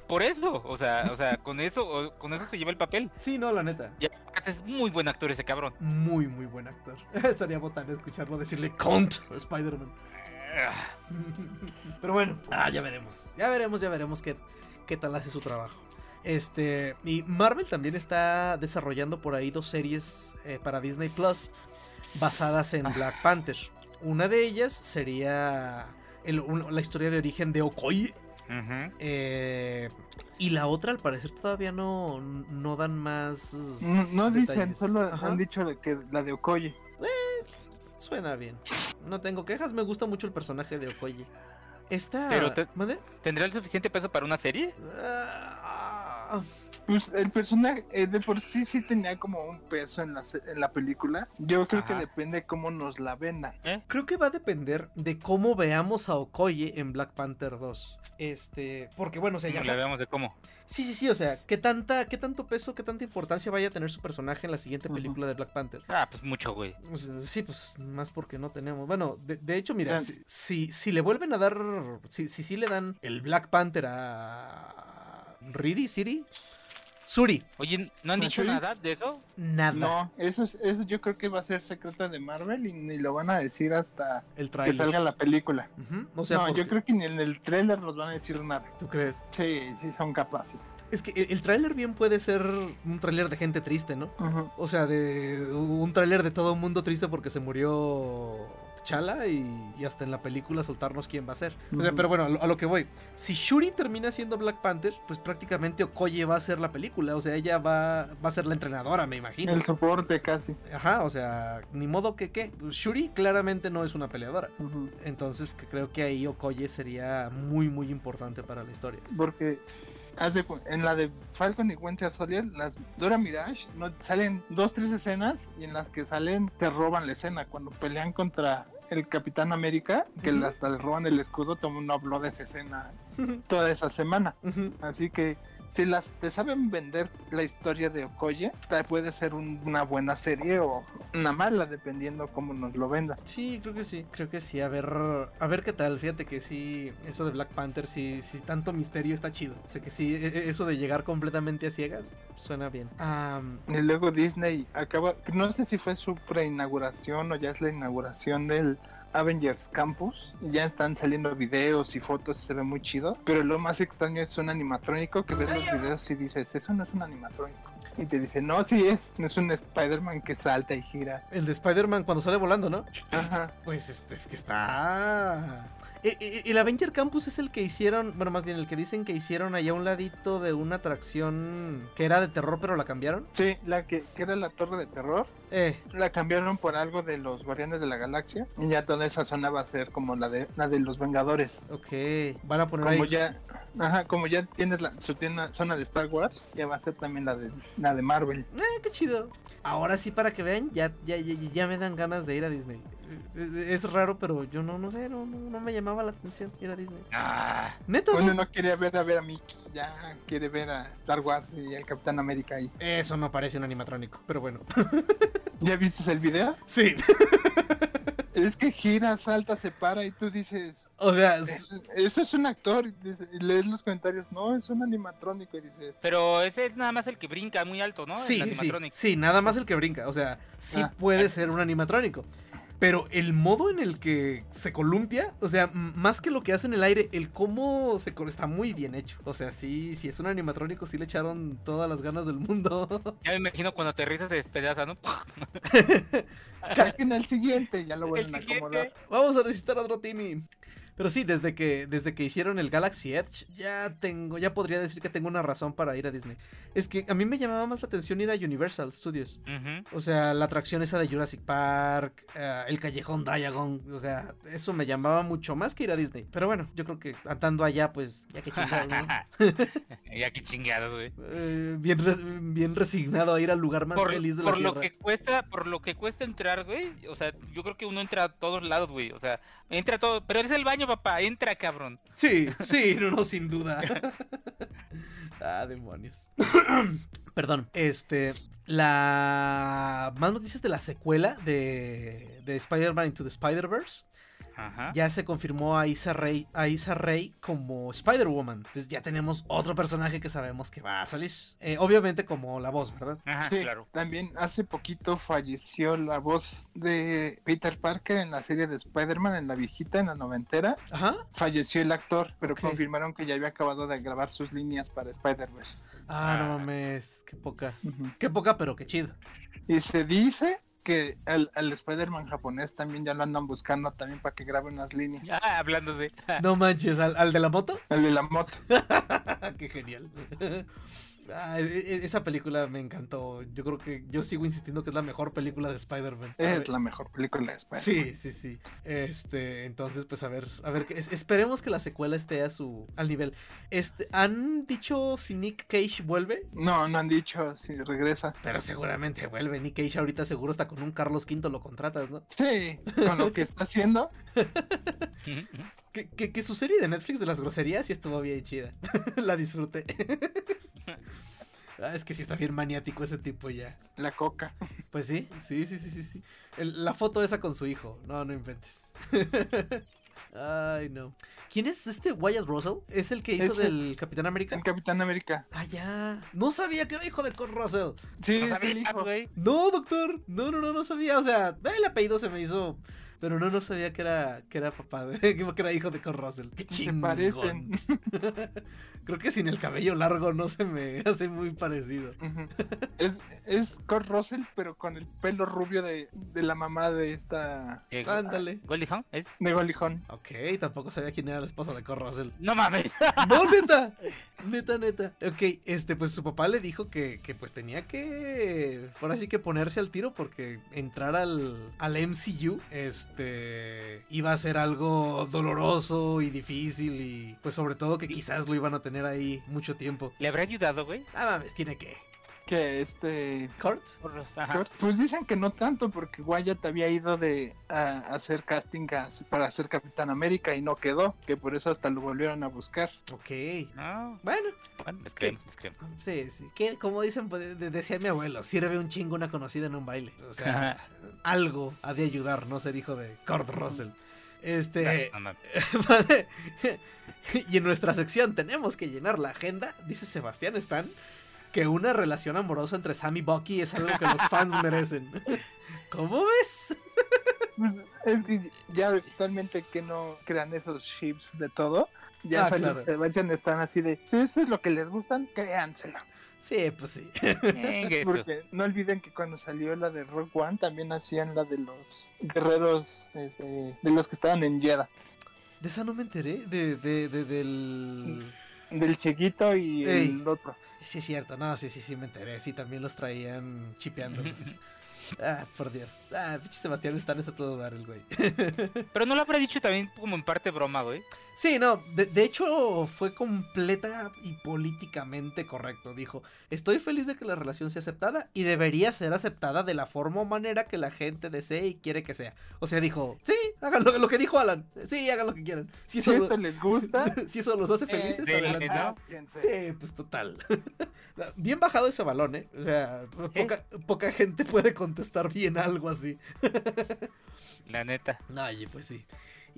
Por eso, o sea, o sea, con eso, o- con eso se lleva el papel. Sí, no, la neta. Y es muy buen actor ese cabrón. Muy, muy buen actor. Estaría botán escucharlo decirle Count Spider-Man. Ah, Pero bueno, ah, ya veremos. Ya veremos, ya veremos qué, qué tal hace su trabajo. Este, y Marvel también está desarrollando por ahí dos series eh, para Disney Plus basadas en Black Panther. Una de ellas sería el- un- la historia de origen de Okoye. eh, y la otra, al parecer, todavía no, no dan más. No, no dicen, solo Ajá. han dicho que la de Okoye. Suena bien. No tengo quejas, me gusta mucho el personaje de Okoye. Esta. Pero te-. ¿Tendrá el suficiente peso para una serie? Ah, Pues el personaje eh, de por sí sí tenía como un peso en la, en la película. Yo creo que depende cómo nos la vendan. Creo que va a depender de cómo veamos a Okoye en Black Panther 2. Este, porque bueno, o sea, ya la veamos de cómo. Sí, sí, sí, o sea, qué tanta qué tanto peso, qué tanta importancia vaya a tener su personaje en la siguiente película de Black Panther. Ah, pues mucho, güey. Sí, pues más porque no tenemos. Bueno, de, de hecho, mira, si, si, si le vuelven a dar, si, si, sí le dan el Black Panther a Riri, Siri, Suri, Oye, ¿no han ¿Ah, dicho nada de eso? nada. No, eso, es, eso yo creo que va a ser secreto de Marvel y ni lo van a decir hasta El que trailer. salga la película. Ujú, O sea, no, porque- yo creo que ni en el trailer nos van a decir nada. ¿tú crees? Sí, sí son capaces. Es que el, el tráiler bien puede ser un tráiler de gente triste, ¿no? O sea, de un tráiler de todo un mundo triste porque se murió Chala y, y hasta en la película soltarnos quién va a ser. O sea, pero bueno, a lo, a lo que voy. Si Shuri termina siendo Black Panther, pues prácticamente Okoye va a ser la película. O sea, ella va, va a ser la entrenadora, me imagino. El soporte casi. Ajá, o sea, ni modo que qué. Shuri claramente no es una peleadora. Ujú. Entonces que creo que ahí Okoye sería muy, muy importante para la historia. Porque hace en la de Falcon y Winter Soldier, las Dora Mirage no, salen dos, tres escenas y en las que salen te roban la escena. Cuando pelean contra el Capitán América, que hasta le roban el escudo, todo mundo habló de esa escena toda esa semana. Así que si las te saben vender la historia de Okoye, puede ser un- una buena serie o una mala, dependiendo cómo nos lo venda. Sí, creo que sí, creo que sí. A ver, a ver qué tal. Fíjate que sí, eso de Black Panther, sí, sí, tanto misterio está chido. O sea que sí, e- e- eso de llegar completamente a ciegas suena bien. Am, Y luego Disney acaba, no sé si fue su preinauguración o ya es la inauguración del Avengers Campus. Y ya están saliendo videos y fotos, se ve muy chido. Pero lo más extraño es un animatrónico que ves los videos y dices, eso no es un animatrónico. Y te dice, no, sí es, es un Spider-Man que salta y gira. el de Spider-Man cuando sale volando, ¿no? Ajá. Pues este es que está. El Avenger Campus es el que hicieron, bueno, más bien el que dicen que hicieron allá a un ladito de una atracción que era de terror, pero la cambiaron. Sí, la que, que era la torre de terror. Eh, La cambiaron por algo de los Guardianes de la Galaxia. Y ya toda esa zona va a ser como la de la de los Vengadores. ok. Van a poner Como ahí. ya, ajá, como ya tienes la, su tienda, zona de Star Wars, ya va a ser también la de la de Marvel. Eh, qué chido. Ahora sí, para que vean, ya, ya, ya, ya me dan ganas de ir a Disney. Es, es raro, pero yo no, no sé, no, no, no me llamaba la atención ir a Disney. Ah, Neta, Uno no? no quería ver a ver a Mickey, ya quiere ver a Star Wars y al Capitán América ahí. Eso no parece un animatrónico, pero bueno. ¿Ya viste el video? Sí, Es que gira, salta, se para y tú dices, o sea, eso, eso es un actor. Y, dice- y lees los comentarios, no, es un animatrónico. Y dices, pero ese es nada más el que brinca muy alto, ¿no? sí, el sí, sí, nada más el que brinca. O sea, sí Ah. puede ser un animatrónico. Pero el modo en el que se columpia, o sea, más que lo que hace en el aire, el cómo se está muy bien hecho. O sea, sí, si es un animatrónico, sí le echaron todas las ganas del mundo. Ya me imagino cuando aterrizas se despedaza, ¿no? saquen el siguiente, ya lo El vuelven a acomodar. Vamos a necesitar otro Timmy. Pero sí, desde que, desde que hicieron el Galaxy Edge, ya tengo, ya podría decir que tengo una razón para ir a Disney. Es que a mí me llamaba más la atención ir a Universal Studios. O sea, la atracción esa de Jurassic Park, eh, el callejón Diagon, o sea, eso me llamaba mucho más que ir a Disney. Pero bueno, yo creo que andando allá, pues, ya que chingados, ¿no? ya que chingados, güey. Eh, bien, res- bien resignado a ir al lugar más Por, feliz de por la lo Tierra. que cuesta, por lo que cuesta entrar, güey. O sea, yo creo que uno entra a todos lados, güey. O sea, entra a todo. Pero es el baño, papá. Entra, cabrón. Sí, sí, no, no, sin duda. ah, demonios. Perdón, este. La. Más noticias de la secuela de, de Spider-Man Into the Spider-Verse. Ajá. Ya se confirmó a Isa Rey, a Issa Rae como Spider-Woman. Entonces ya tenemos otro personaje que sabemos que va a salir. Eh, obviamente como la voz, ¿verdad? Ajá, Sí, claro. también hace poquito falleció la voz de Peter Parker en la serie de Spider-Man, en la viejita, en la noventera. Ajá. Falleció el actor, pero confirmaron que ya había acabado de grabar sus líneas para Spider-Verse. Ah, no Ah. mames. Qué poca. Qué poca, pero qué chido. Y se dice que al, al Spider-Man japonés también ya lo andan buscando también para que grabe unas líneas. Ya, hablando de. No manches, ¿al, al de la moto? El de la moto. Qué genial. Ah, e- e- esa película me encantó. Yo creo que yo sigo insistiendo que es la mejor película de Spider-Man. Es la mejor película de Spider-Man. Sí, sí, sí. Este, entonces, pues a ver, a ver, esperemos que la secuela esté a su al nivel. Este, ¿han dicho si Nick Cage vuelve? No, no han dicho si regresa. Pero seguramente vuelve. Nick Cage ahorita seguro está con un Carlos V, lo contratas, ¿no? Sí, con lo que está haciendo. Que, que, que su serie de Netflix de las groserías sí estuvo bien chida. la disfruté. Ah, es que sí está bien maniático ese tipo ya. La coca. Pues sí, sí, sí, sí, sí, sí. El- la foto esa con su hijo. No, no inventes. Ay, no. ¿Quién es este Wyatt Russell? ¿Es el que hizo Es el- del Capitán América? El Capitán América. Ah, ya. No sabía que era hijo de Kurt Russell. Sí, No es sabía, el hijo. güey. No, doctor. No, no, no, no sabía. O sea, el apellido se me hizo. Pero no, no sabía que era, que era papá, de, que era hijo de Kurt Russell. Qué Se chingón. parecen. Creo que sin el cabello largo no se me hace muy parecido. Es, es Kurt Russell, pero con el pelo rubio de, de la mamá de esta. Eh, Ándale. Goldie Hawn, ¿es? de Goldie Hawn. Ok, tampoco sabía quién era la esposa de Kurt Russell. No mames. No, neta. Neta, neta. Ok, este, pues su papá le dijo que, que pues tenía que. Ahora sí que ponerse al tiro porque entrar al, al MCU, este. iba a ser algo doloroso y difícil y pues sobre todo que quizás lo iban a tener ahí mucho tiempo. ¿Le habrá ayudado, güey? Ah, mames, tiene que. Que este. ¿Kurt? Kurt, Pues dicen que no tanto, porque Wyatt había ido de a, a hacer casting a- para ser Capitán América y no quedó, que por eso hasta lo volvieron a buscar. Ok. No, Bueno, bueno, les creemos. sí, sí. Que, como dicen, pues, de- decía mi abuelo, sirve un chingo una conocida en un baile. O sea, algo ha de ayudar, no ser hijo de Kurt Russell. Este. No, no, no. y en nuestra sección tenemos que llenar la agenda, dice Sebastián Stan, que una relación amorosa entre Sam y Bucky es algo que los fans merecen. ¿Cómo ves? Pues, es que ya actualmente que no crean esos ships de todo, ya Ah, claro. Sebastian están así de, si eso es lo que les gustan, créanselo. Sí, pues sí. Porque no olviden que cuando salió la de Rogue One también hacían la de los guerreros, este, de los que estaban en Jeddah, De esa no me enteré, de, de, de- del... del chiquito y Ey. el otro. Sí, es cierto, no, sí, sí, sí, me enteré, sí, también los traían chipeándolos. Ah, por Dios. Ah, pinche Sebastián Stan está todo dar el güey. Pero no lo habrá dicho también como en parte broma, güey. Sí, no, de, de hecho fue completa y políticamente correcto. Dijo, estoy feliz de que la relación sea aceptada y debería ser aceptada de la forma o manera que la gente desee y quiere que sea. O sea, dijo, sí, hagan lo, lo que dijo Alan. Sí, hagan lo que quieran. Si Si eso, esto les gusta, si eso los hace felices, eh, adelante. ¿no? aplásquense. Sí, pues total. Bien bajado ese balón, ¿eh? O sea, poca, poca gente puede contestar bien algo así. La neta. Oye, pues sí.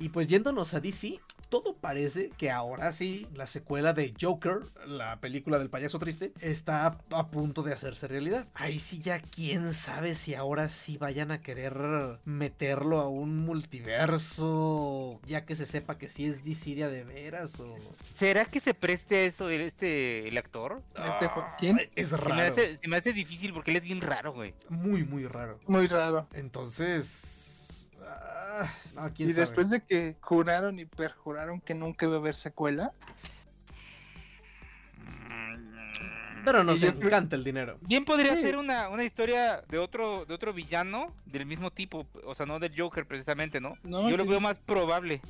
Y pues yéndonos a DC, todo parece que ahora sí, la secuela de Joker, la película del payaso triste, está a, a punto de hacerse realidad. Ahí sí ya quién sabe si ahora sí vayan a querer meterlo a un multiverso, ya que se sepa que sí es DC de a de veras o... ¿Será que se preste eso el, este, el actor? Este fue- ¿Quién? Es Se me, raro. hace, se me hace difícil porque él es bien raro, güey. Muy, muy raro. Muy raro. Entonces... ah, no, quién Y sabe. después de que juraron y perjuraron que nunca iba a haber secuela, Pero nos encanta el dinero. Bien podría Sí. ser una, una historia de otro de otro villano del mismo tipo, o sea, no del Joker precisamente, ¿no? No, Yo lo veo más probable.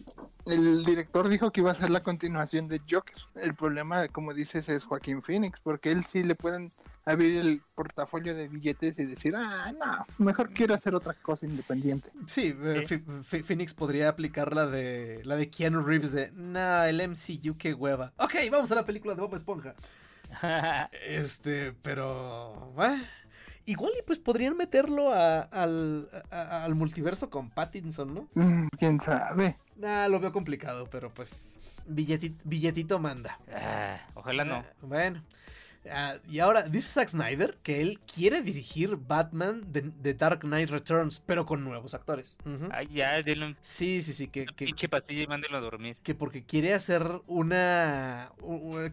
el director dijo que iba a ser la continuación de Joker. El problema, como dices, es Joaquín Phoenix, porque él sí le pueden abrir el portafolio de billetes y decir, ah, no, mejor quiero hacer otra cosa independiente. Sí, eh, Phoenix podría aplicar la de la de Keanu Reeves de nah, el MCU qué hueva. Ok, vamos a la película de Bob Esponja. Este, pero ah, igual y pues podrían meterlo a- al, a- al multiverso con Pattinson, ¿no? Mm, ¿Quién sabe? Nah, lo veo complicado, pero pues billetito, billetito manda. Ah, ojalá no. Ah, bueno. Ah, y ahora, dice Zack Snyder que él quiere dirigir Batman de, de Dark Knight Returns, pero con nuevos actores. Ya, denle un Sí, sí, sí, que, que, pinche pastilla y mándenlo a dormir. que porque quiere hacer una...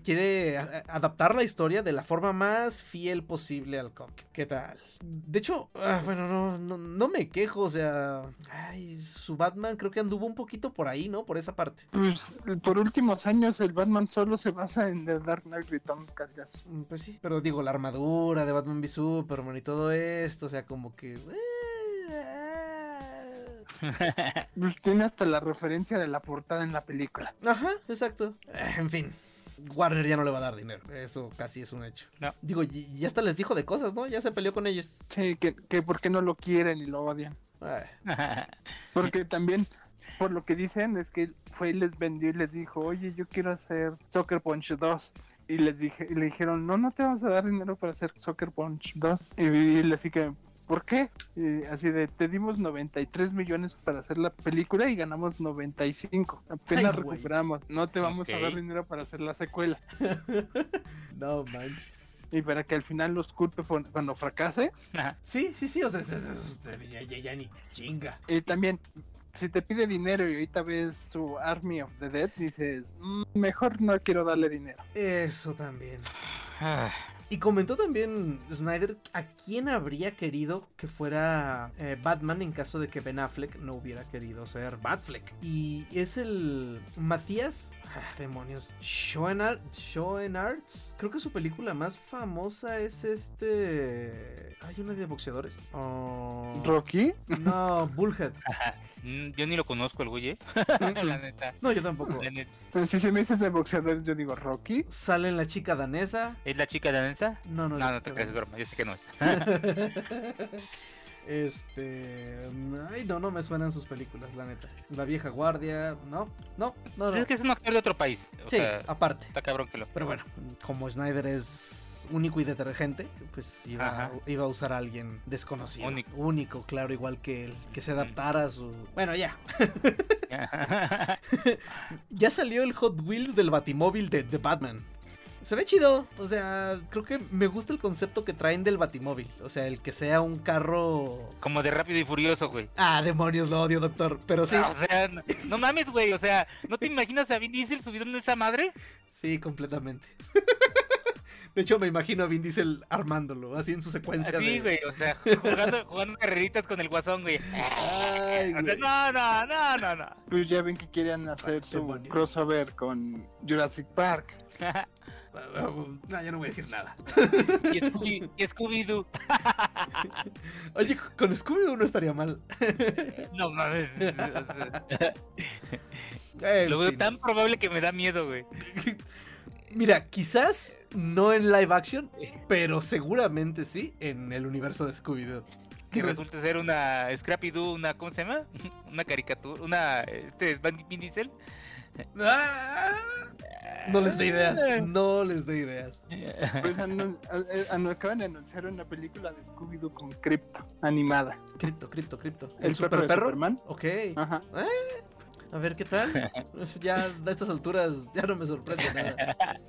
quiere a- adaptar la historia de la forma más fiel posible al cómic. ¿Qué tal? De hecho, ah, bueno, no, no, no me quejo, o sea... Ay, su Batman creo que anduvo un poquito por ahí, ¿no? Por esa parte. Pues por últimos años el Batman solo se basa en The Dark Knight Returns, casi casi. Mm, Pues sí, pero digo, la armadura de Batman v Superman y todo esto, o sea, como que... eh, Pues tiene hasta la referencia de la portada en la película. Ajá, exacto. Eh, En fin, Warner ya no le va a dar dinero, eso casi es un hecho. No. Digo, y, y hasta les dijo de cosas, ¿no? Ya se peleó con ellos. Sí, que, que por qué no lo quieren y lo odian. Ay, Porque también, por lo que dicen, es que fue y les vendió y les dijo, oye, yo quiero hacer Soccer Punch 2. Y les dije, y le dijeron, no, no te vamos a dar dinero para hacer Soccer Punch 2. Y, y así que, ¿por qué? Y así de, te dimos 93 millones para hacer la película y ganamos 95. Apenas Ay, recuperamos. No te vamos a dar dinero para hacer la secuela. No manches. Y para que al final los culpe cuando fracase. Sí, sí, sí, o sea, es- es- es- ya, ya, ya ni chinga. Y también, si te pide dinero y ahorita ves su Army of the Dead, dices, "Mm, mejor no quiero darle dinero. Eso también. Ah, Y comentó también Snyder a quién habría querido que fuera eh, Batman en caso de que Ben Affleck no hubiera querido ser Batfleck. Y es el Matías, ah, demonios, Schoenart, Schoenarts. Creo que su película más famosa es este... Hay una de boxeadores. Oh, Rocky, no, Bullhead. mm, yo ni lo conozco el güey, ¿eh? la neta. No, yo tampoco. La neta. si se me dices de boxeador, yo digo Rocky. Sale en la chica danesa. ¿Es la chica danesa? No, no, No, la no te chica creas, es danesa. broma. Yo sé que no es. Este. Ay, no, no me suenan sus películas, la neta. La vieja guardia. No, no, no, no. Es que es un actor de otro país. O Sí, sea, aparte. está cabrón que lo. Pero bueno, como Snyder es único y detergente, pues iba, a usar a alguien desconocido. Único. Único, claro, igual que él. Que se adaptara a su. Bueno, ya. Ya salió el Hot Wheels del Batimóvil de, de Batman. Se ve chido, o sea, creo que me gusta el concepto que traen del Batimóvil. O sea, el que sea un carro. Como de rápido y furioso, güey. Ah, demonios, lo odio, doctor. Pero sí, O sea, no, no mames, güey. O sea, ¿no te imaginas a Vin Diesel subido en esa madre? sí, completamente. De hecho, me imagino a Vin Diesel armándolo, así en su secuencia Así, de. güey. O sea, jugando, jugando carreritas con el guasón, güey. Ay, O sea, güey. no, no, no, no, no. Pues ya ven que quieren hacer su Demonios. crossover con Jurassic Park. No, ya no voy a decir nada. y Scooby- y Scooby-Doo. Oye, con Scooby-Doo no estaría mal. no mames. o sea, En Lo veo fin. tan probable que me da miedo, güey. Mira, quizás no en live action, pero seguramente sí en el universo de Scooby-Doo. Que resulta ser una Scrappy Doo, una, ¿cómo se llama? Una caricatura, una, este, Vin Diesel. ¡Ah! No les dé ideas, no les dé ideas. Pues a- acaban de anunciar una película de Scooby-Doo con cripto, animada. Cripto, cripto, cripto. El ¿El, super perro? Superman. Ok. Ajá. A ver qué tal. Ya a estas alturas ya no me sorprende nada.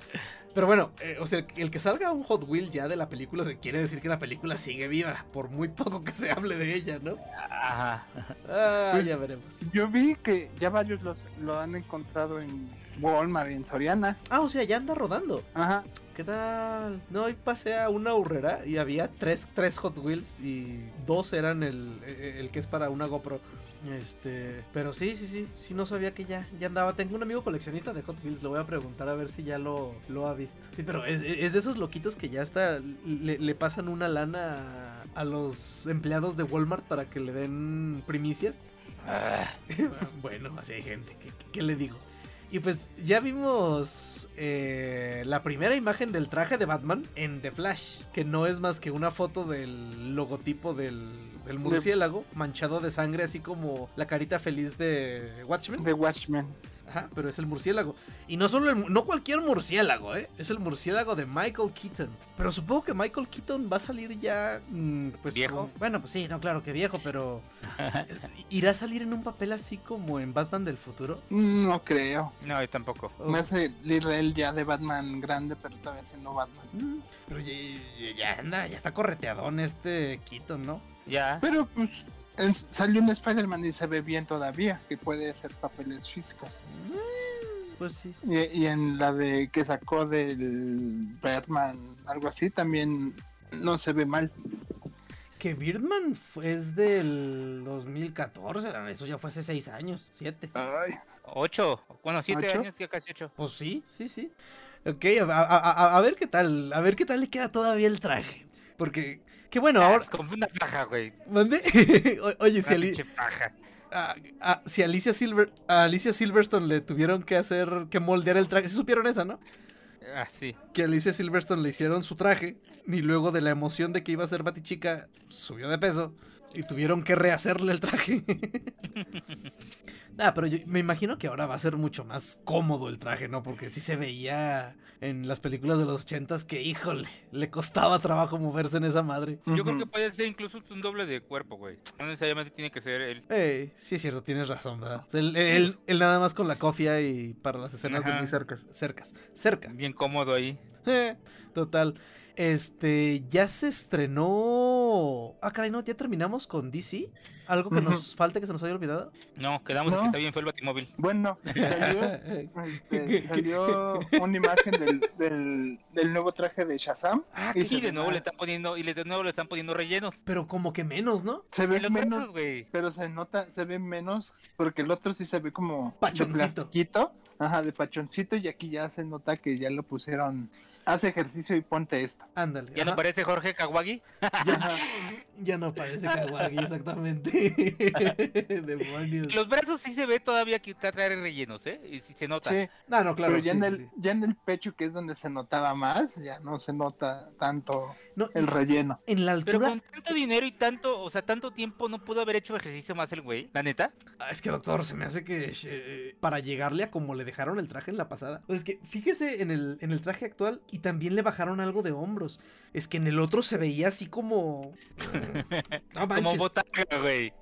Pero bueno, eh, o sea, el que salga un Hot Wheel ya de la película se quiere decir que la película sigue viva, por muy poco que se hable de ella, ¿no? Ajá. Ah, Pues- ya veremos. Yo vi que ya varios los, lo han encontrado en Walmart y en Soriana. Ah, o sea, ya anda rodando. Ajá. ¿Qué tal? No, hoy pasé a una urrera y había tres, tres Hot Wheels y dos eran el, el que es para una GoPro. Este, pero sí, sí, sí, sí no sabía que ya, ya andaba. Tengo un amigo coleccionista de Hot Wheels, le voy a preguntar a ver si ya lo, lo ha visto. Sí, pero es, es de esos loquitos que ya está, le, le pasan una lana a, a los empleados de Walmart para que le den primicias. Ah, bueno, así hay gente, ¿qué, qué- qué le digo? Y pues ya vimos eh, la primera imagen del traje de Batman en The Flash, que no es más que una foto del logotipo del, del murciélago manchado de sangre, así como la carita feliz de Watchmen. De Watchmen. Ajá, pero es el murciélago. Y no solo el, no cualquier murciélago, ¿eh? Es el murciélago de Michael Keaton. Pero supongo que Michael Keaton va a salir ya, mm, pues ¿Viejo? como- bueno, pues sí, no, claro que viejo, pero irá a salir en un papel así como en Batman del futuro. No creo. no, yo tampoco. Oh, Me hace salir él ya de Batman grande, pero todavía siendo Batman. mm, pero ya, ya- ya anda, ya está correteadón este Keaton, ¿no? Ya. Pero pues en- salió un Spider-Man y se ve bien todavía, que puede hacer papeles físicos. Mm, Pues sí. Y, y en la de que sacó del Batman, algo así, también no se ve mal. Que Birdman fue- es del 2014, eso ya fue hace 6 años, 7. Ay, Ocho. Bueno, siete ¿Ocho? años, ya casi ocho. Pues sí, sí, sí. Ok, a, a- a- a ver qué tal, a ver qué tal le queda todavía el traje. Porque, que bueno, ahora... Ah, Como una paja, güey. ¿Mande? Oye, si, Ali- paja. a, a- si Alicia Silver, a Alicia Silverstone le tuvieron que hacer, que moldear el traje, ¿sí supieron esa, no? Ah, sí. Que a Alicia Silverstone le hicieron su traje y luego de la emoción de que iba a ser Batichica, subió de peso y tuvieron que rehacerle el traje. Ah, pero yo me imagino que ahora va a ser mucho más cómodo el traje, ¿no? Porque sí se veía en las películas de los ochentas que, híjole, le costaba trabajo moverse en esa madre. Yo creo que puede ser incluso un doble de cuerpo, güey. No necesariamente tiene que ser él. Eh, sí es cierto, tienes razón, ¿verdad? Él, él- él nada más con la cofia y para las escenas de muy cercas, cercas, cerca. Bien cómodo ahí. Eh, Total. Este, ya se estrenó. Ah, caray, no, ya terminamos con DC. ¿Algo que nos falte que se nos haya olvidado? No, quedamos en No. que está bien fue el batimóvil. Bueno, salió, este, salió una imagen del, del, del nuevo traje de Shazam. Ah, Y de nuevo le están poniendo, y de nuevo le están poniendo rellenos. pero como que menos, ¿no? Se ve menos, güey. pero se nota, se ve menos, porque el otro sí se ve como Pachoncito. de plastiquito, ajá, de pachoncito, y aquí ya se nota que ya lo pusieron, haz ejercicio y ponte esto. Ándale. ¿Ya no parece Jorge Kawagi? Ya no parece Kawagi, exactamente. Demonios. Los brazos sí se ve todavía que está traer rellenos, ¿eh? Y sí se nota. Sí, Ah, no, claro. pero ya, sí, en sí, el, sí. ya en el pecho, que es donde se notaba más, ya no se nota tanto No, el relleno. en la Pero altura. con tanto dinero y tanto, o sea, tanto tiempo, ¿no pudo haber hecho ejercicio más el güey? ¿La neta? Ah, Es que, doctor, se me hace que eh, para llegarle a como le dejaron el traje en la pasada. Es que fíjese en el, en el traje actual y también le bajaron algo de hombros. Es que en el otro se veía así como. No Como güey.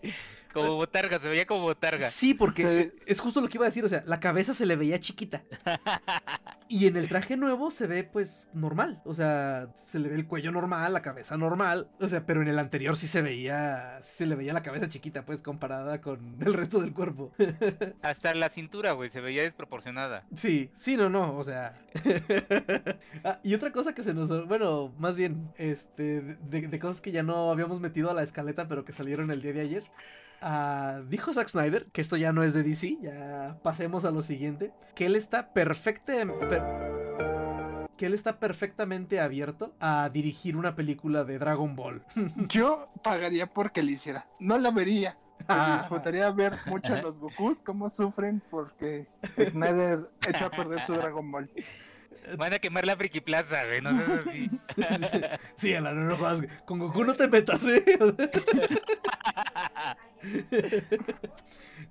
Como botarga, se veía como botarga. Sí, porque es justo lo que iba a decir. O sea, la cabeza se le veía chiquita. Y en el traje nuevo se ve, pues, normal. O sea, se le ve el cuello normal, la cabeza normal. O sea, pero en el anterior sí se veía. se le veía la cabeza chiquita, pues, comparada con el resto del cuerpo. Hasta la cintura, güey, se veía desproporcionada. Sí, sí, no, no, o sea. Ah, y otra cosa que se nos. Bueno, más bien, este. De, de cosas que ya no habíamos metido a la escaleta, pero que salieron el día de ayer. Ah, dijo Zack Snyder, que esto ya no es de DC, ya pasemos a lo siguiente. Que él está perfecto. que él está perfectamente abierto a dirigir una película de Dragon Ball. Yo pagaría porque lo hiciera. No la vería. pero disfrutaría ver mucho a los Gokus cómo sufren porque Snyder echó a perder su Dragon Ball. Van a quemar la Friki Plaza, güey, no seas así. sí, a la no, no jodas, Con Goku no te metas, ¿eh?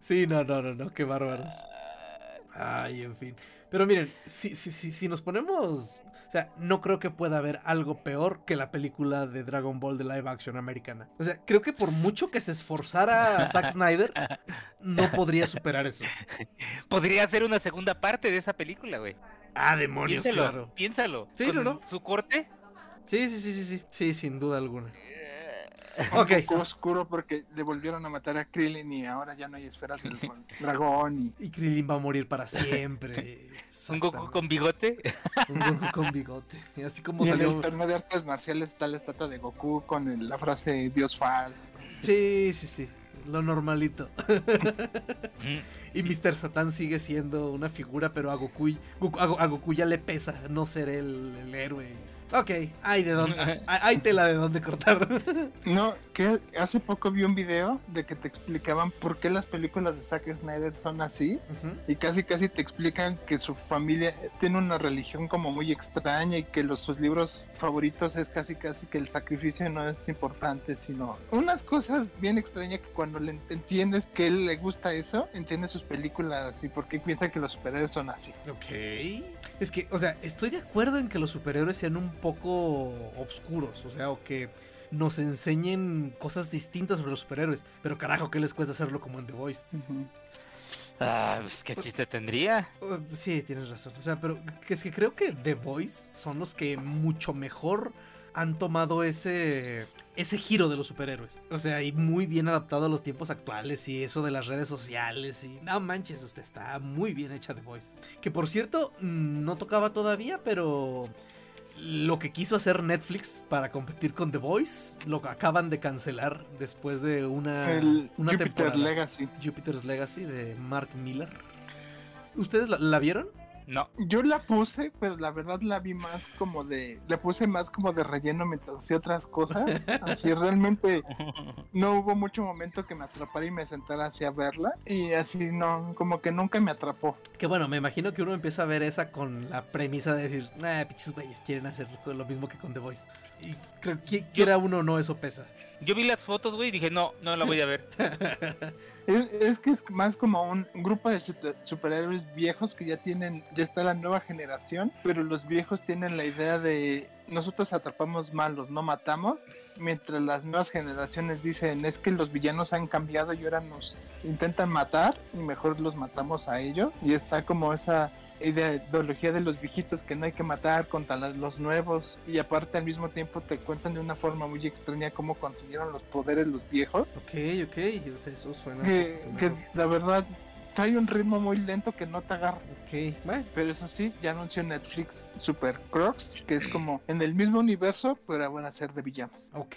sí, no, no, no, no, qué bárbaros. Ay, en fin. Pero miren, si, si, si, si nos ponemos. O sea, no creo que pueda haber algo peor que la película de Dragon Ball de live action americana. O sea, creo que por mucho que se esforzara Zack Snyder, no podría superar eso. Podría ser una segunda parte de esa película, güey. Ah, demonios, Piénsalo, claro. piénsalo. Sí, Con no. Su corte. Sí, sí, sí, sí, sí. Sí, sin duda alguna. Un Ok. Goku oscuro porque le volvieron a matar a Krillin y ahora ya no hay esferas del dragón y Y Krillin va a morir para siempre. Un Goku con bigote. Un Goku con bigote. Y así como Y en el salió. torneo de artes marciales está la estatua de Goku con el- la frase Dios falso. Sí, sí, sí. Lo normalito. Y Mr. Satan sigue siendo una figura, pero a Goku, Goku- a, Go- a Goku ya le pesa no ser el, el héroe. Ok, hay de dónde, hay, tela de dónde cortar. No, que hace poco vi un video de que te explicaban por qué las películas de Zack Snyder son así y casi casi te explican que su familia tiene una religión como muy extraña y que los sus libros favoritos es casi casi que el sacrificio no es importante sino unas cosas bien extrañas que cuando le ent- entiendes que él le gusta eso entiendes sus películas y por qué piensa que los superhéroes son así. Ok. Es que, o sea, estoy de acuerdo en que los superhéroes sean un poco obscuros, o sea, o que nos enseñen cosas distintas sobre los superhéroes. Pero carajo, ¿qué les cuesta hacerlo como en The Voice? Ah, pues qué chiste tendría. Uh, Sí, tienes razón. O sea, pero que es que creo que The Voice son los que mucho mejor han tomado ese ese giro de los superhéroes. O sea, y muy bien adaptado a los tiempos actuales y eso de las redes sociales y no manches, usted está muy bien hecha The Voice. Que por cierto, mm, no tocaba todavía, pero lo que quiso hacer Netflix para competir con The Voice lo acaban de cancelar después de una, el una Jupiter temporada. Legacy. Jupiter's Legacy de Mark Miller. ¿Ustedes la, la vieron? No. Yo la puse, pero la verdad la vi más como de, la puse más como de relleno mientras hacía otras cosas. Así realmente no hubo mucho momento que me atrapara y me sentara así a verla. Y así no, como que nunca me atrapó. Que bueno, me imagino que uno empieza a ver esa con la premisa de decir, ah, pinches güeyes, quieren hacer lo mismo que con The Voice. Y creo que quiera uno o no, eso pesa. Yo vi las fotos, güey, y dije, no, no la voy a ver. Es, es que es más como un grupo de super- superhéroes viejos que ya tienen, ya está la nueva generación, pero los viejos tienen la idea de nosotros atrapamos malos, no matamos, mientras las nuevas generaciones dicen es que los villanos han cambiado y ahora nos intentan matar y mejor los matamos a ellos y está como esa ideología de los viejitos que no hay que matar contra los nuevos y aparte al mismo tiempo te cuentan de una forma muy extraña cómo consiguieron los poderes los viejos Ok, ok, o sea, eso suena. que, la verdad trae un ritmo muy lento que no te agarra. Ok, bueno. Pero eso sí, ya anunció Netflix Super Crocs, que es como en el mismo universo, pero van a ser de villanos. Ok,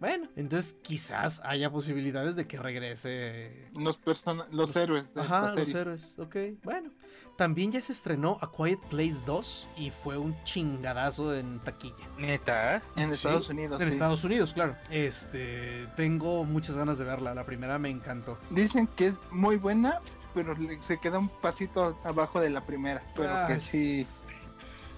bueno, entonces quizás haya posibilidades de que regrese. Los, persona- los héroes de Ajá, esta los héroes, ok, bueno. También ya se estrenó A Quiet Place 2 y fue un chingadazo en taquilla. Neta. En Sí, Estados Unidos. En sí. Estados Unidos, claro. Este, tengo muchas ganas de verla. La primera me encantó. Dicen que es muy buena, pero se queda un pasito abajo de la primera. Pero Ah, que es- sí,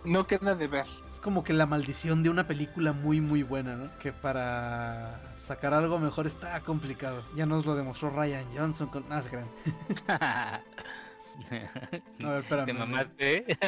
no queda de ver. Es como que la maldición de una película muy muy buena, ¿no? Que para sacar algo mejor está complicado. Ya nos lo demostró Ryan Johnson con... Ah, se crean. A ver, espérame. Te mamaste.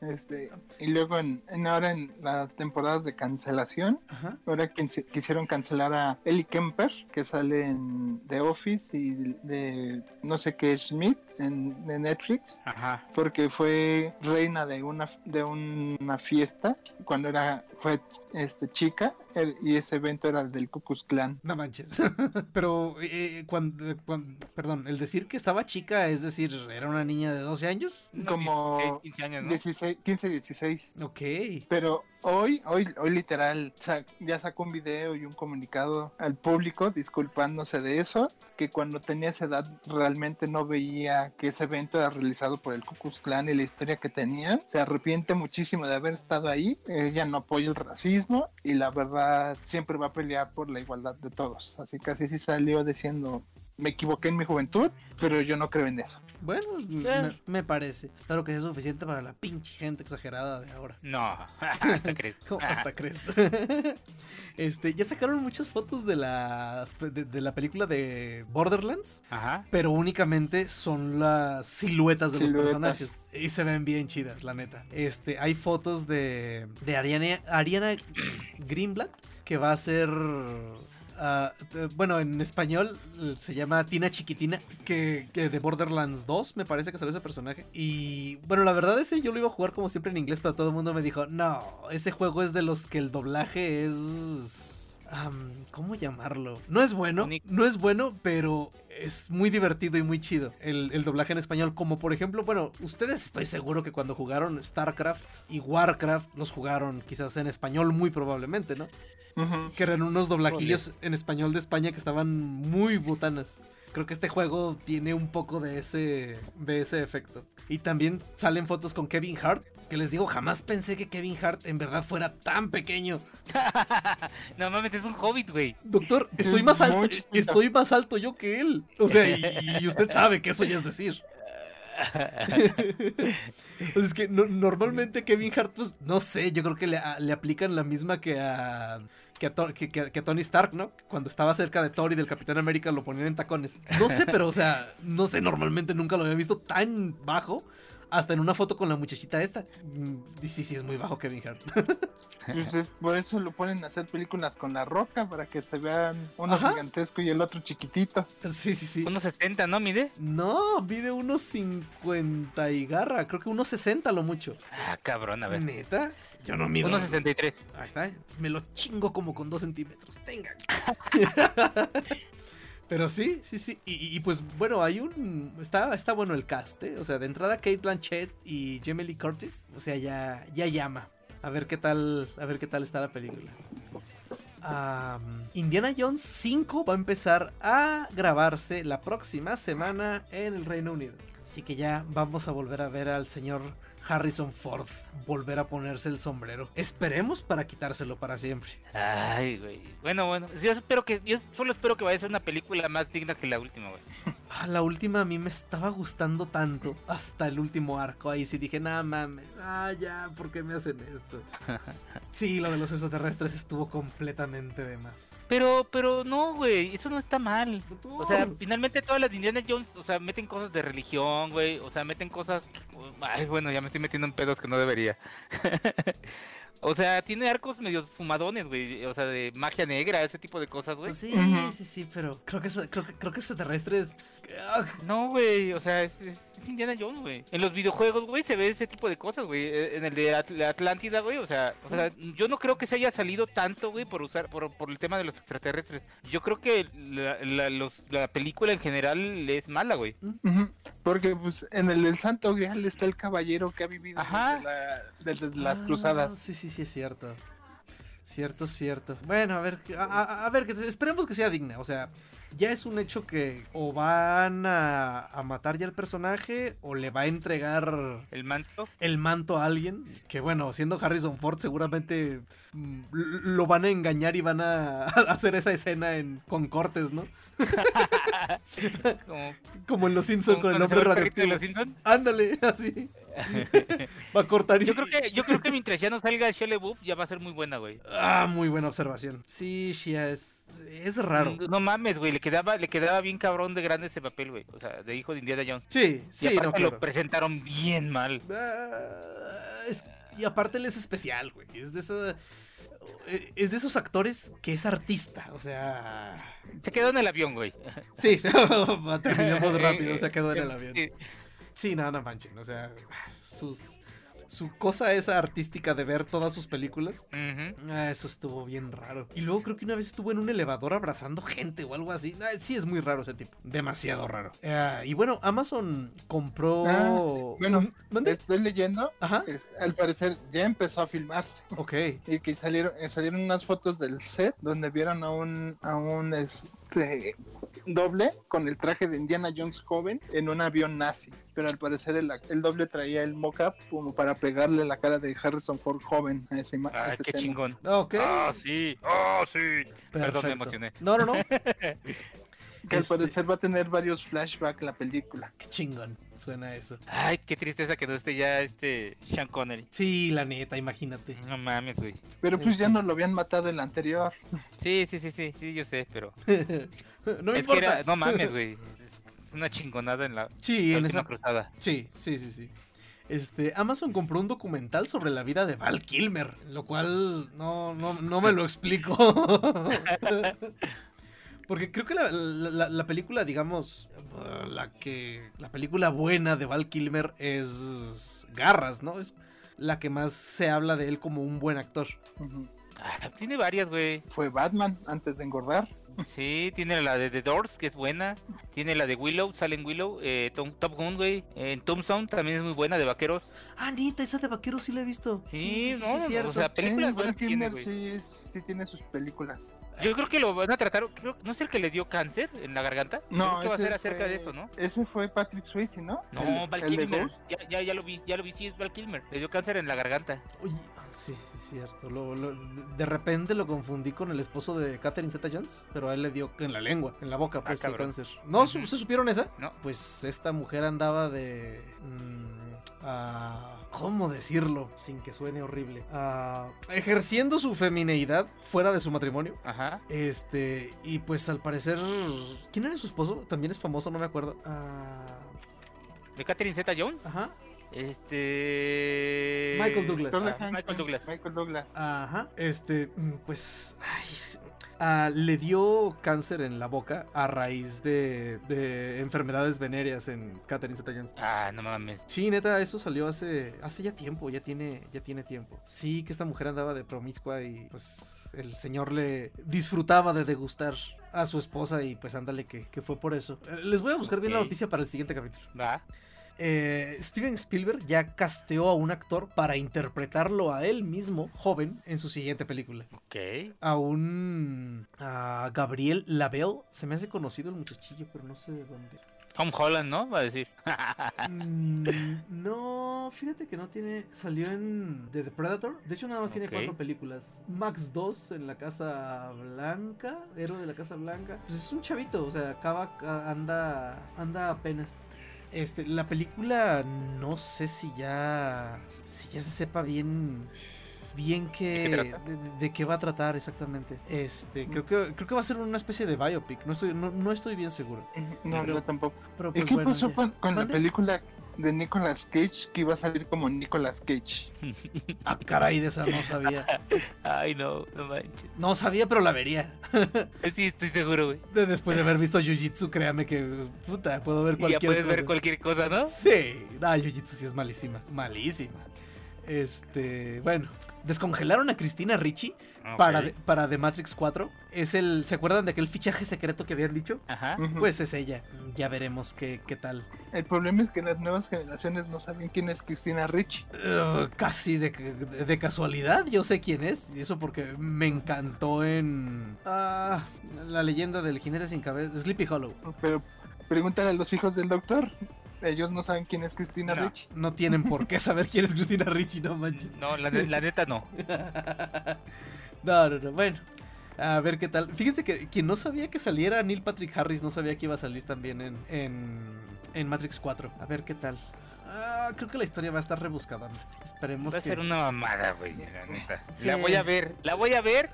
Este, y luego en, en ahora en las temporadas de cancelación, Ajá. ahora quis- quisieron cancelar a Ellie Kemper, que sale en The Office y de no sé qué Smith en de Netflix, Ajá. porque fue reina de una de una fiesta cuando era fue este chica el- y ese evento era del Ku Klux Klan. No manches. Pero, eh, cuando, cuando- perdón, el decir que estaba chica, es decir, era una niña de 12 años. Como 16, 15 años, ¿no? 16, 15, 16. Ok. Pero hoy, hoy, hoy literal ya sacó un video y un comunicado al público disculpándose de eso, que cuando tenía esa edad realmente no veía que ese evento era realizado por el Ku Klux Klan y la historia que tenía. Se arrepiente muchísimo de haber estado ahí. Ella no apoya el racismo y la verdad siempre va a pelear por la igualdad de todos. Así que así sí salió diciendo, me equivoqué en mi juventud, pero yo no creo en eso. Bueno, me, me parece. Claro que es suficiente para la pinche gente exagerada de ahora. No. ¿Hasta crees? ¿Cómo hasta crees? este, ya sacaron muchas fotos de, las, de, de la película de Borderlands, Ajá. pero únicamente son las siluetas de los personajes. Y se ven bien chidas, la neta. Este, hay fotos de, de Ariana, Ariana Greenblatt, que va a ser... ah, bueno, en español eh, se llama Tina Chiquitina, que, que de Borderlands 2 me parece que salió ese personaje. Y bueno, la verdad ese yo lo iba a jugar como siempre en inglés, pero todo el mundo me dijo, no, ese juego es de los que el doblaje es... ¿Cómo llamarlo? No es bueno, no es bueno, pero es muy divertido y muy chido el, el doblaje en español. Como por ejemplo, bueno, ustedes estoy seguro que cuando jugaron StarCraft y Warcraft los jugaron quizás en español muy probablemente, ¿no? Que eran unos doblajillos en español de España que estaban muy botanas. Creo que este juego tiene un poco de ese, de ese efecto. Y también salen fotos con Kevin Hart. Que les digo, jamás pensé que Kevin Hart en verdad fuera tan pequeño. no mames, es un hobbit, güey. Doctor, estoy Es más alto, estoy más alto yo que él. O sea, y, y usted sabe que eso ya es decir. Pues es que no- normalmente Kevin Hart, pues no sé, yo creo que le, a- le aplican la misma que a, que, a, To- que- que- que a Tony Stark, ¿no? Cuando estaba cerca de Thor y del Capitán América lo ponían en tacones. No sé, pero o sea, no sé, normalmente nunca lo había visto tan bajo. Hasta en una foto con la muchachita esta. Mm, y sí, sí, es muy bajo Kevin Hart. Pues es- por eso lo ponen a hacer películas con la roca, para que se vean uno Ajá. gigantesco y el otro chiquitito. sí, sí, sí. Unos 70, ¿no? Mide. No, mide unos 50 y garra. Creo que unos 60 lo mucho. Ah, cabrón, a ver. ¿Neta? Yo no mido. Unos 63. Ahí está. Me lo chingo como con dos centímetros. Tenga. Pero sí, sí, sí. Y, pues bueno, hay un. Está, está bueno el cast, ¿eh? O sea, de entrada Kate Blanchett y Jamie Lee Curtis. O sea, ya, ya llama. A ver qué tal. A ver qué tal está la película. Indiana Jones 5 va a empezar a grabarse la próxima semana en el Reino Unido. Así que ya vamos a volver a ver al señor Harrison Ford volver a ponerse el sombrero. Esperemos para quitárselo para siempre. Ay, güey. Bueno, bueno. Yo espero que. Yo solo espero que vaya a ser una película más digna que la última, güey. Ah, La última a mí me estaba gustando tanto hasta el último arco. Ahí sí dije, nah mames, ah ya, ¿por qué me hacen esto? Sí, lo de los extraterrestres estuvo completamente de más. Pero, pero no, güey, eso no está mal. O sea, finalmente todas las Indiana Jones, o sea, meten cosas de religión, güey, o sea, meten cosas... Ay, bueno, ya me estoy metiendo en pedos que no debería. o sea, tiene arcos medio fumadones, güey, o sea, de magia negra, ese tipo de cosas, güey. Pues sí, sí, sí, pero creo que eso- creo que creo que extraterrestres. No, güey, o sea, es, es- es Indiana Jones, güey. En los videojuegos, güey, se ve ese tipo de cosas, güey. Eh, En el de At- Atlántida, güey, o sea, o sea, yo no creo que se haya salido tanto, güey, por usar, por, por el tema de los extraterrestres. Yo creo que la, la- los- la película en general es mala, güey. Porque pues en el, del Santo Grial está el caballero que ha vivido Ajá. desde, la- desde las ah, cruzadas. Sí, sí, sí, es cierto. Cierto, cierto. Bueno, a ver, a, a- a ver, que esperemos que sea digna. O sea, ya es un hecho que o van a, a matar ya al personaje o le va a entregar El manto. el manto a alguien. Que bueno, siendo Harrison Ford, seguramente mm, lo van a engañar y van a hacer esa escena en, con cortes, ¿no? Como, Como en Los Simpsons con el hombre radioactivo. Ándale, así. Va a cortar y Yo creo que, yo creo que mientras ya no salga Shelley Buff, ya va a ser muy buena, güey. Ah, muy buena observación. Sí, Shia, es, es raro. No mames, güey, le quedaba, le quedaba bien cabrón de grande ese papel, güey. O sea, de hijo de Indiana Jones. Sí, y sí, aparte no, claro. lo presentaron bien mal. Ah, es- y aparte él es especial, güey. Es de esa- eh, Es de esos actores que es artista, o sea... Se quedó en el avión, güey. Sí, terminamos rápido, se quedó en el avión. Sí. No, no manchen, o sea, sus... Su cosa esa artística de ver todas sus películas. Ah, eso estuvo bien raro. Y luego creo que una vez estuvo en un elevador abrazando gente o algo así. Ah, sí, es muy raro ese tipo. Demasiado raro. Ah, y bueno, Amazon compró. Ah, bueno, ¿Mande? Estoy leyendo, Ajá. es- al parecer ya empezó a filmarse. Ok. Y que salieron, eh, salieron unas fotos del set donde vieron a un, a un este doble con el traje de Indiana Jones joven en un avión nazi. Pero al parecer el, el doble traía el mock-up como para pegarle la cara de Harrison Ford joven a esa imagen. Ay, qué chingón. Ok. Ah, sí. Ah, sí. Perdón, me emocioné. No, no, no. Que al Este- parecer va a tener varios flashbacks la película. Qué chingón. Suena eso. Ay, qué tristeza que no esté ya este Sean Connery. Sí, la neta, imagínate. No mames, güey. Pero pues ya no lo habían matado en la anterior. Sí, sí, sí, sí, sí, yo sé, pero. no me es que importa. era- no mames, güey. Una chingonada en la, Sí, la en esa. cruzada. Sí, sí, sí, sí. Este, Amazon compró un documental sobre la vida de Val Kilmer, lo cual no, no, no me lo explico. Porque creo que la, la- la- la película, digamos, uh, la que. La película buena de Val Kilmer es Garras, ¿no? Es la que más se habla de él como un buen actor. Ujú. Ah, tiene varias, güey. Fue Batman antes de engordar. Sí, tiene la de The Doors, que es buena. Tiene la de Willow, sale en Willow. Eh, Tom- Top Gun, güey. En Tombstone también es muy buena, de vaqueros. Ah, Nita, esa de vaquero sí la he visto. Sí, no, no, cierto. o sea, películas Sí, buenas tiene, güey. Sí, es- tiene sus películas. Yo creo que lo van a tratar. Creo, ¿No es el que le dio cáncer en la garganta? Yo creo que va a ser acerca de eso, ¿no? Ese fue Patrick Swayze, ¿no? No, El- Val el Kilmer. Ya, ya, ya lo vi, ya lo vi, sí, es Val Kilmer. Le dio cáncer en la garganta. Oye, ah, sí, sí, cierto. Lo- lo- de repente lo confundí con el esposo de Catherine Zeta Jones, pero a él le dio en la lengua, en la boca, pues, el cabrón. cáncer. ¿No? ¿Su- Ujú. ¿Se supieron esa? No. Pues esta mujer andaba de... mm, ah, ¿Cómo decirlo sin que suene horrible? Ah, ejerciendo su femineidad fuera de su matrimonio. Ajá. Este, y pues al parecer... ¿Quién era su esposo? También es famoso, no me acuerdo. Ah, De Catherine Zeta Jones. ajá. Este. Michael Douglas. Ah, Michael Douglas. Michael Douglas. Ajá. Este, mm, pues. ay, ah, le dio cáncer en la boca a raíz de, de enfermedades venéreas en Catherine Zeta Jones. Ah, no mames. Sí, neta, eso salió hace, hace ya tiempo, ya tiene, ya tiene tiempo. Sí, que esta mujer andaba de promiscua y pues el señor le disfrutaba de degustar a su esposa y pues ándale que, que fue por eso. Eh, Les voy a buscar bien la noticia para el siguiente capítulo. Va. Eh, Steven Spielberg ya casteó a un actor para interpretarlo a él mismo, joven, en su siguiente película. Ok. A un. a Gabriel Labelle. Se me hace conocido el muchachillo, pero no sé de dónde. Tom Holland, ¿no? Va a decir. Mm, no, fíjate que no tiene. Salió en The Predator. De hecho, nada más tiene cuatro películas. Max 2 en la Casa Blanca. Héroe de la Casa Blanca. Pues es un chavito, o sea, acaba. anda. anda apenas. Este, la película no sé si ya. si ya se sepa bien. Bien que. ¿De qué? De, va a tratar exactamente. Este, creo que. Creo que va a ser una especie de biopic. No estoy, no, no estoy bien seguro. No, Pero- yo tampoco. Pero ¿Y pues qué bueno, pasó ya. con, con la película de Nicolas Cage que iba a salir como Nicolas Cage? Ah, caray, de esa no sabía. Ay, no, no manches. No sabía, pero la vería. Sí, estoy seguro, güey. De- Después de haber visto Jiu-Jitsu, créame que, puta, puedo ver Y ya cualquier puedes cosa. ver cualquier cosa, ¿no? Sí, no, Jiu-Jitsu sí es malísima, malísima. Este, bueno, descongelaron a Cristina Ricci para, Ok. de- para The Matrix 4. Es el, ¿se acuerdan de aquel fichaje secreto que habían dicho? Ajá. Pues es ella. Ya veremos qué, qué tal. El problema es que las nuevas generaciones no saben quién es Cristina Ricci. Uh, casi de, de- de casualidad, yo sé quién es. Y eso porque me encantó en ah, la leyenda del jinete sin cabeza, Sleepy Hollow. Pero pregúntale a los hijos del doctor. Ellos no saben quién es Cristina No. Ricci. No tienen por qué saber quién es Cristina Ricci, no manches. No, la, ne- la neta no. No, no, no. Bueno, a ver qué tal. Fíjense que quien no sabía que saliera Neil Patrick Harris no sabía que iba a salir también en, en, en Matrix 4. A ver qué tal. Ah, creo que la historia va a estar rebuscada. Esperemos Va a que. ser una mamada, güey, la neta. Sí. La voy a ver, la voy a ver.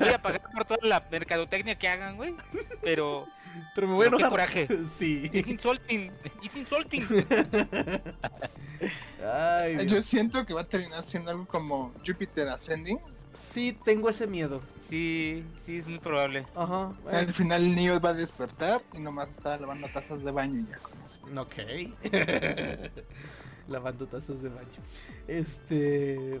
Voy a pagar por toda la mercadotecnia que hagan, güey. Pero Pero me voy a enojar. coraje. Sí. es insulting, es insulting. Ay, Yo Dios. siento que va a terminar siendo algo como Jupiter Ascending. Sí, tengo ese miedo. Sí, sí, es muy probable. Ajá. Al final Neo va a despertar y nomás está lavando tazas de baño y ya con eso. Ok. Lavando tazas de baño. Este.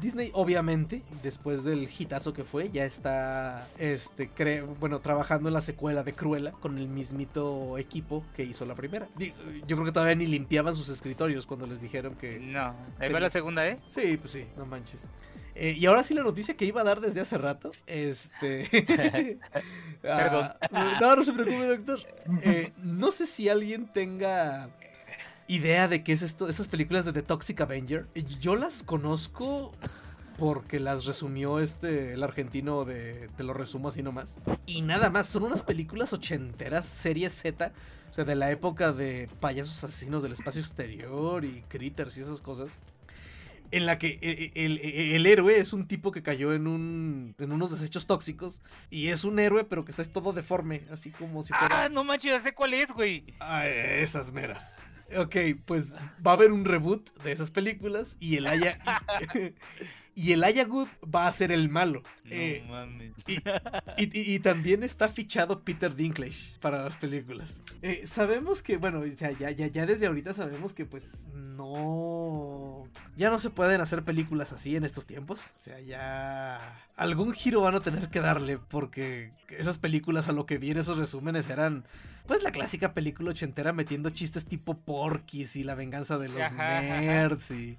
Disney, obviamente, después del hitazo que fue, ya está. Este. cre- bueno, trabajando en la secuela de Cruella con el mismito equipo que hizo la primera. Yo creo que todavía ni limpiaban sus escritorios cuando les dijeron que. No, ahí va la segunda, ¿eh? Sí, pues sí, no manches. Eh, y ahora sí la noticia que iba a dar desde hace rato. Este. ah, no, no se preocupe, doctor. Eh, no sé si alguien tenga idea de qué es esto, esas películas de The Toxic Avenger. Yo las conozco porque las resumió este, el argentino de, te lo resumo así nomás. Y nada más, son unas películas ochenteras, serie Z, o sea, de la época de payasos asesinos del espacio exterior y critters y esas cosas. En la que e- e- el, el- el héroe es un tipo que cayó en, un, en unos desechos tóxicos y es un héroe pero que está todo deforme, así como si fuera... Ah, no manches, ya sé cuál es, güey. Ah, esas meras. Ok, pues va a haber un reboot de esas películas y el Aya y, el Aya Good va a ser el malo. No Eh, mames. y, y- y- y también está fichado Peter Dinklage para las películas. Eh, sabemos que, bueno, ya, ya, ya desde ahorita sabemos que pues no... Ya no se pueden hacer películas así en estos tiempos. O sea, ya... Algún giro van a tener que darle porque esas películas a lo que vi en esos resúmenes eran... Pues la clásica película ochentera metiendo chistes tipo Porky's y la venganza de los Ajá, ajá. nerds y,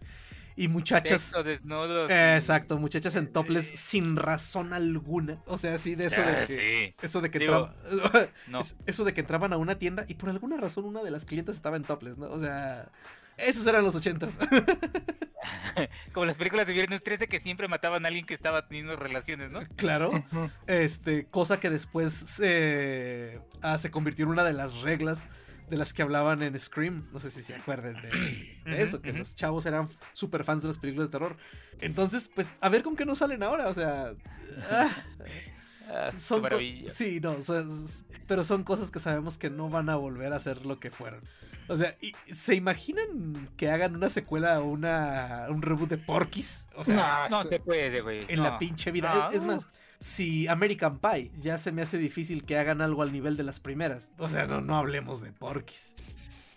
y muchachas... Desnudos. Eh, Exacto, muchachas en topless sin razón alguna. O sea, sí, de eso de Ah, que. sí. Eso de que Digo, entraba- no. es- Eso de que entraban a una tienda y por alguna razón una de las clientes estaba en topless, ¿no? O sea. Esos eran los ochentas. Como las películas de Viernes 13 que siempre mataban a alguien que estaba teniendo relaciones, ¿no? claro. Este, cosa que después se, ah, se convirtió en una de las reglas de las que hablaban en Scream. No sé si se acuerden de, eso, que los chavos eran súper fans de las películas de terror. Entonces, pues, a ver con qué nos salen ahora. O sea. ah, Ah, son sí, no, o sea, s- pero son cosas que sabemos que no van a volver a ser lo que fueron. O sea, ¿y- ¿se imaginan que hagan una secuela o una, un reboot de Porky's? O sea, No sí. se puede, güey. en no. la pinche vida. No. Es, es más, si American Pie ya se me hace difícil que hagan algo al nivel de las primeras. O sea, no, no hablemos de Porky's.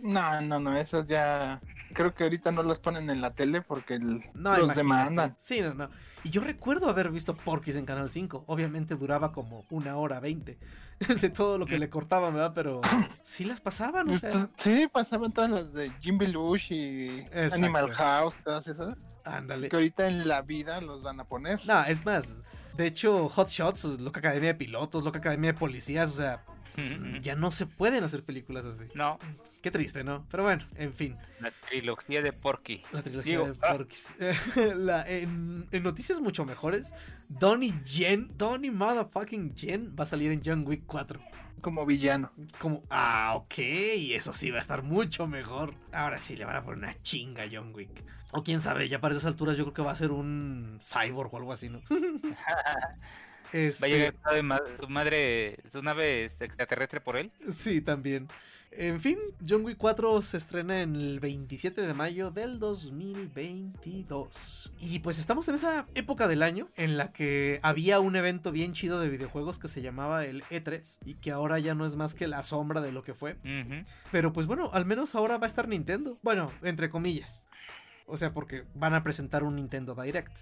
No, no, no, esas ya. Creo que ahorita no las ponen en la tele porque el- No, los imagínate. demandan. Sí, no, no. Y yo recuerdo haber visto Porky's en Canal 5. Obviamente duraba como una hora veinte de todo lo que le cortaban, ¿verdad? Pero sí las pasaban, o sea. Sí, pasaban todas las de Jim Belushi y Exacto. Animal House, todas esas. Ándale. Que ahorita en la vida los van a poner. No, es más. De hecho, Hot Shots, Loca Academia de Pilotos, Loca Academia de Policías, o sea, Ya no se pueden hacer películas así. No, Qué triste, ¿no? Pero bueno, en fin. la trilogía de Porky. La trilogía Digo, de ah. Porky's. La- en, en noticias mucho mejores, Donnie Yen, Donnie motherfucking Yen va a salir en John Wick 4. Como villano. Como, ah, ok, eso sí va a estar mucho mejor. Ahora sí le van a poner una chinga a John Wick. O quién sabe, ya para esas alturas yo creo que va a ser un cyborg o algo así, ¿no? Va a Este, llegar su nave ma- su madre, su nave extraterrestre por él. Sí, también. En fin, John Wick 4 se estrena en el 27 de mayo del 2022. Y pues estamos en esa época del año en la que había un evento bien chido de videojuegos que se llamaba el E3 y que ahora ya no es más que la sombra de lo que fue. Pero pues bueno, al menos ahora va a estar Nintendo. Bueno, entre comillas. O sea, porque van a presentar un Nintendo Direct.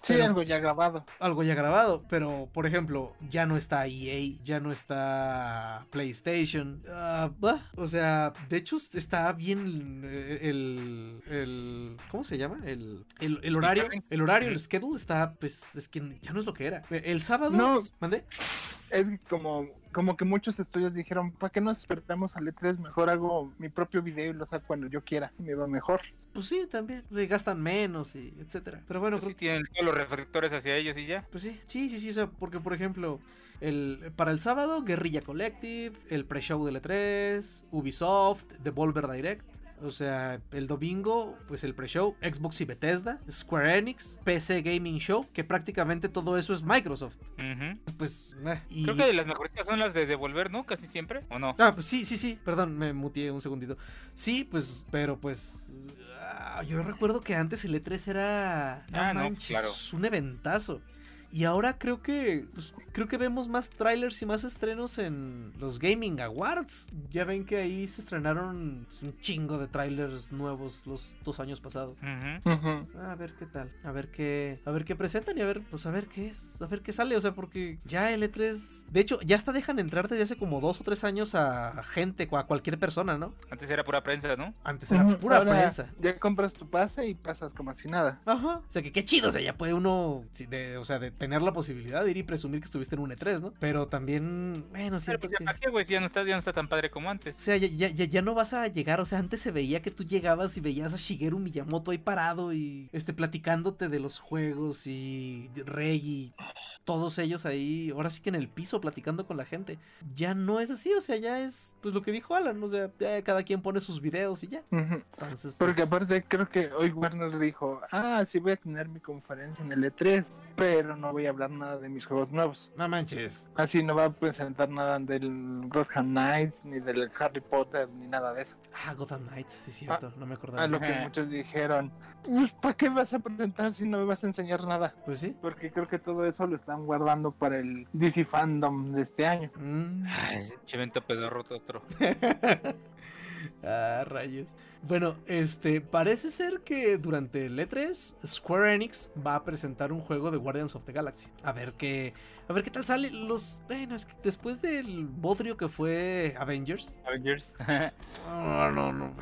Sí, Pero- algo ya grabado. algo ya grabado, pero por ejemplo, ya no está EA, ya no está PlayStation. ah, bah, o sea, de hecho está bien el, el ¿cómo se llama? El, el, el horario, el horario, el schedule está, pues es que ya no es lo que era. El sábado, No. ¿mandé? Es como, como que muchos estudios dijeron, ¿para qué nos esperamos al E3? Mejor hago mi propio video y lo saco cuando yo quiera. Me va mejor. Pues sí, también, le gastan menos y etcétera. Pero bueno, Pues sí creo tienen todos los reflectores hacia ellos y ya. Pues sí, sí, sí, sí, o sea, porque por ejemplo, el, para el sábado, Guerrilla Collective, el pre-show del E3, Ubisoft, Devolver Direct. O sea, el domingo, pues el pre-show, Xbox y Bethesda, Square Enix, PC Gaming Show, que prácticamente todo eso es Microsoft. Pues, eh, y... Creo que las mejoritas son las de devolver, ¿no? Casi siempre, ¿o no? Ah, pues sí, sí, sí, perdón, me muteé un segundito. Sí, pues, pero pues... ah, Yo recuerdo que antes el E3 era... No Ah, no, manches, claro. un eventazo. Y ahora creo que pues, creo que vemos más trailers y más estrenos en los Gaming Awards. Ya ven que ahí se estrenaron un chingo de trailers nuevos los dos años pasados. Ujú. A ver qué tal, a ver qué, a ver qué presentan y a ver, pues a ver qué es, a ver qué sale, o sea, porque ya el E3, de hecho, ya hasta dejan entrar desde hace como dos o tres años a gente, a cualquier persona, ¿no? Antes era pura prensa, ¿no? Antes era pura Ahora prensa. Ya compras tu pase y pasas como si nada. Ajá. O sea, que qué chido, o sea, ya puede uno, de, o sea, de tener la posibilidad de ir y presumir que estuviste en un E3, ¿no? Pero también, bueno, Pero siento pues ya que... güey, ya no está, ya no está tan padre como antes. O sea, ya, ya, ya, ya no vas a llegar, o sea, antes se veía que tú llegabas y veías a Shigeru Miyamoto ahí parado y este platicándote de los juegos y y todos ellos ahí, ahora sí que en el piso platicando con la gente. Ya no es así, o sea, ya es pues lo que dijo Alan, o sea, ya cada quien pone sus videos y ya. Entonces, pues, Porque aparte creo que hoy Warner dijo, ah, sí voy a tener mi conferencia en el E3, pero no voy a hablar nada de mis juegos nuevos. no manches. Así no va a presentar nada del Gotham Knights, ni del Harry Potter, ni nada de eso. Ah, Gotham Knights, sí es cierto, no me acordaba. A lo que muchos dijeron, pues, ¿para qué vas a presentar si no me vas a enseñar nada? Pues sí. Porque creo que todo eso lo están guardando para el DC Fandom de este año. Mm. Ay, che evento pedorro otro. ah, rayos. Bueno, este, parece ser que durante el E3 Square Enix va a presentar un juego de Guardians of the Galaxy. A ver qué, a ver qué tal sale los, bueno, es que después del bodrio que fue Avengers, Avengers. no, no, no,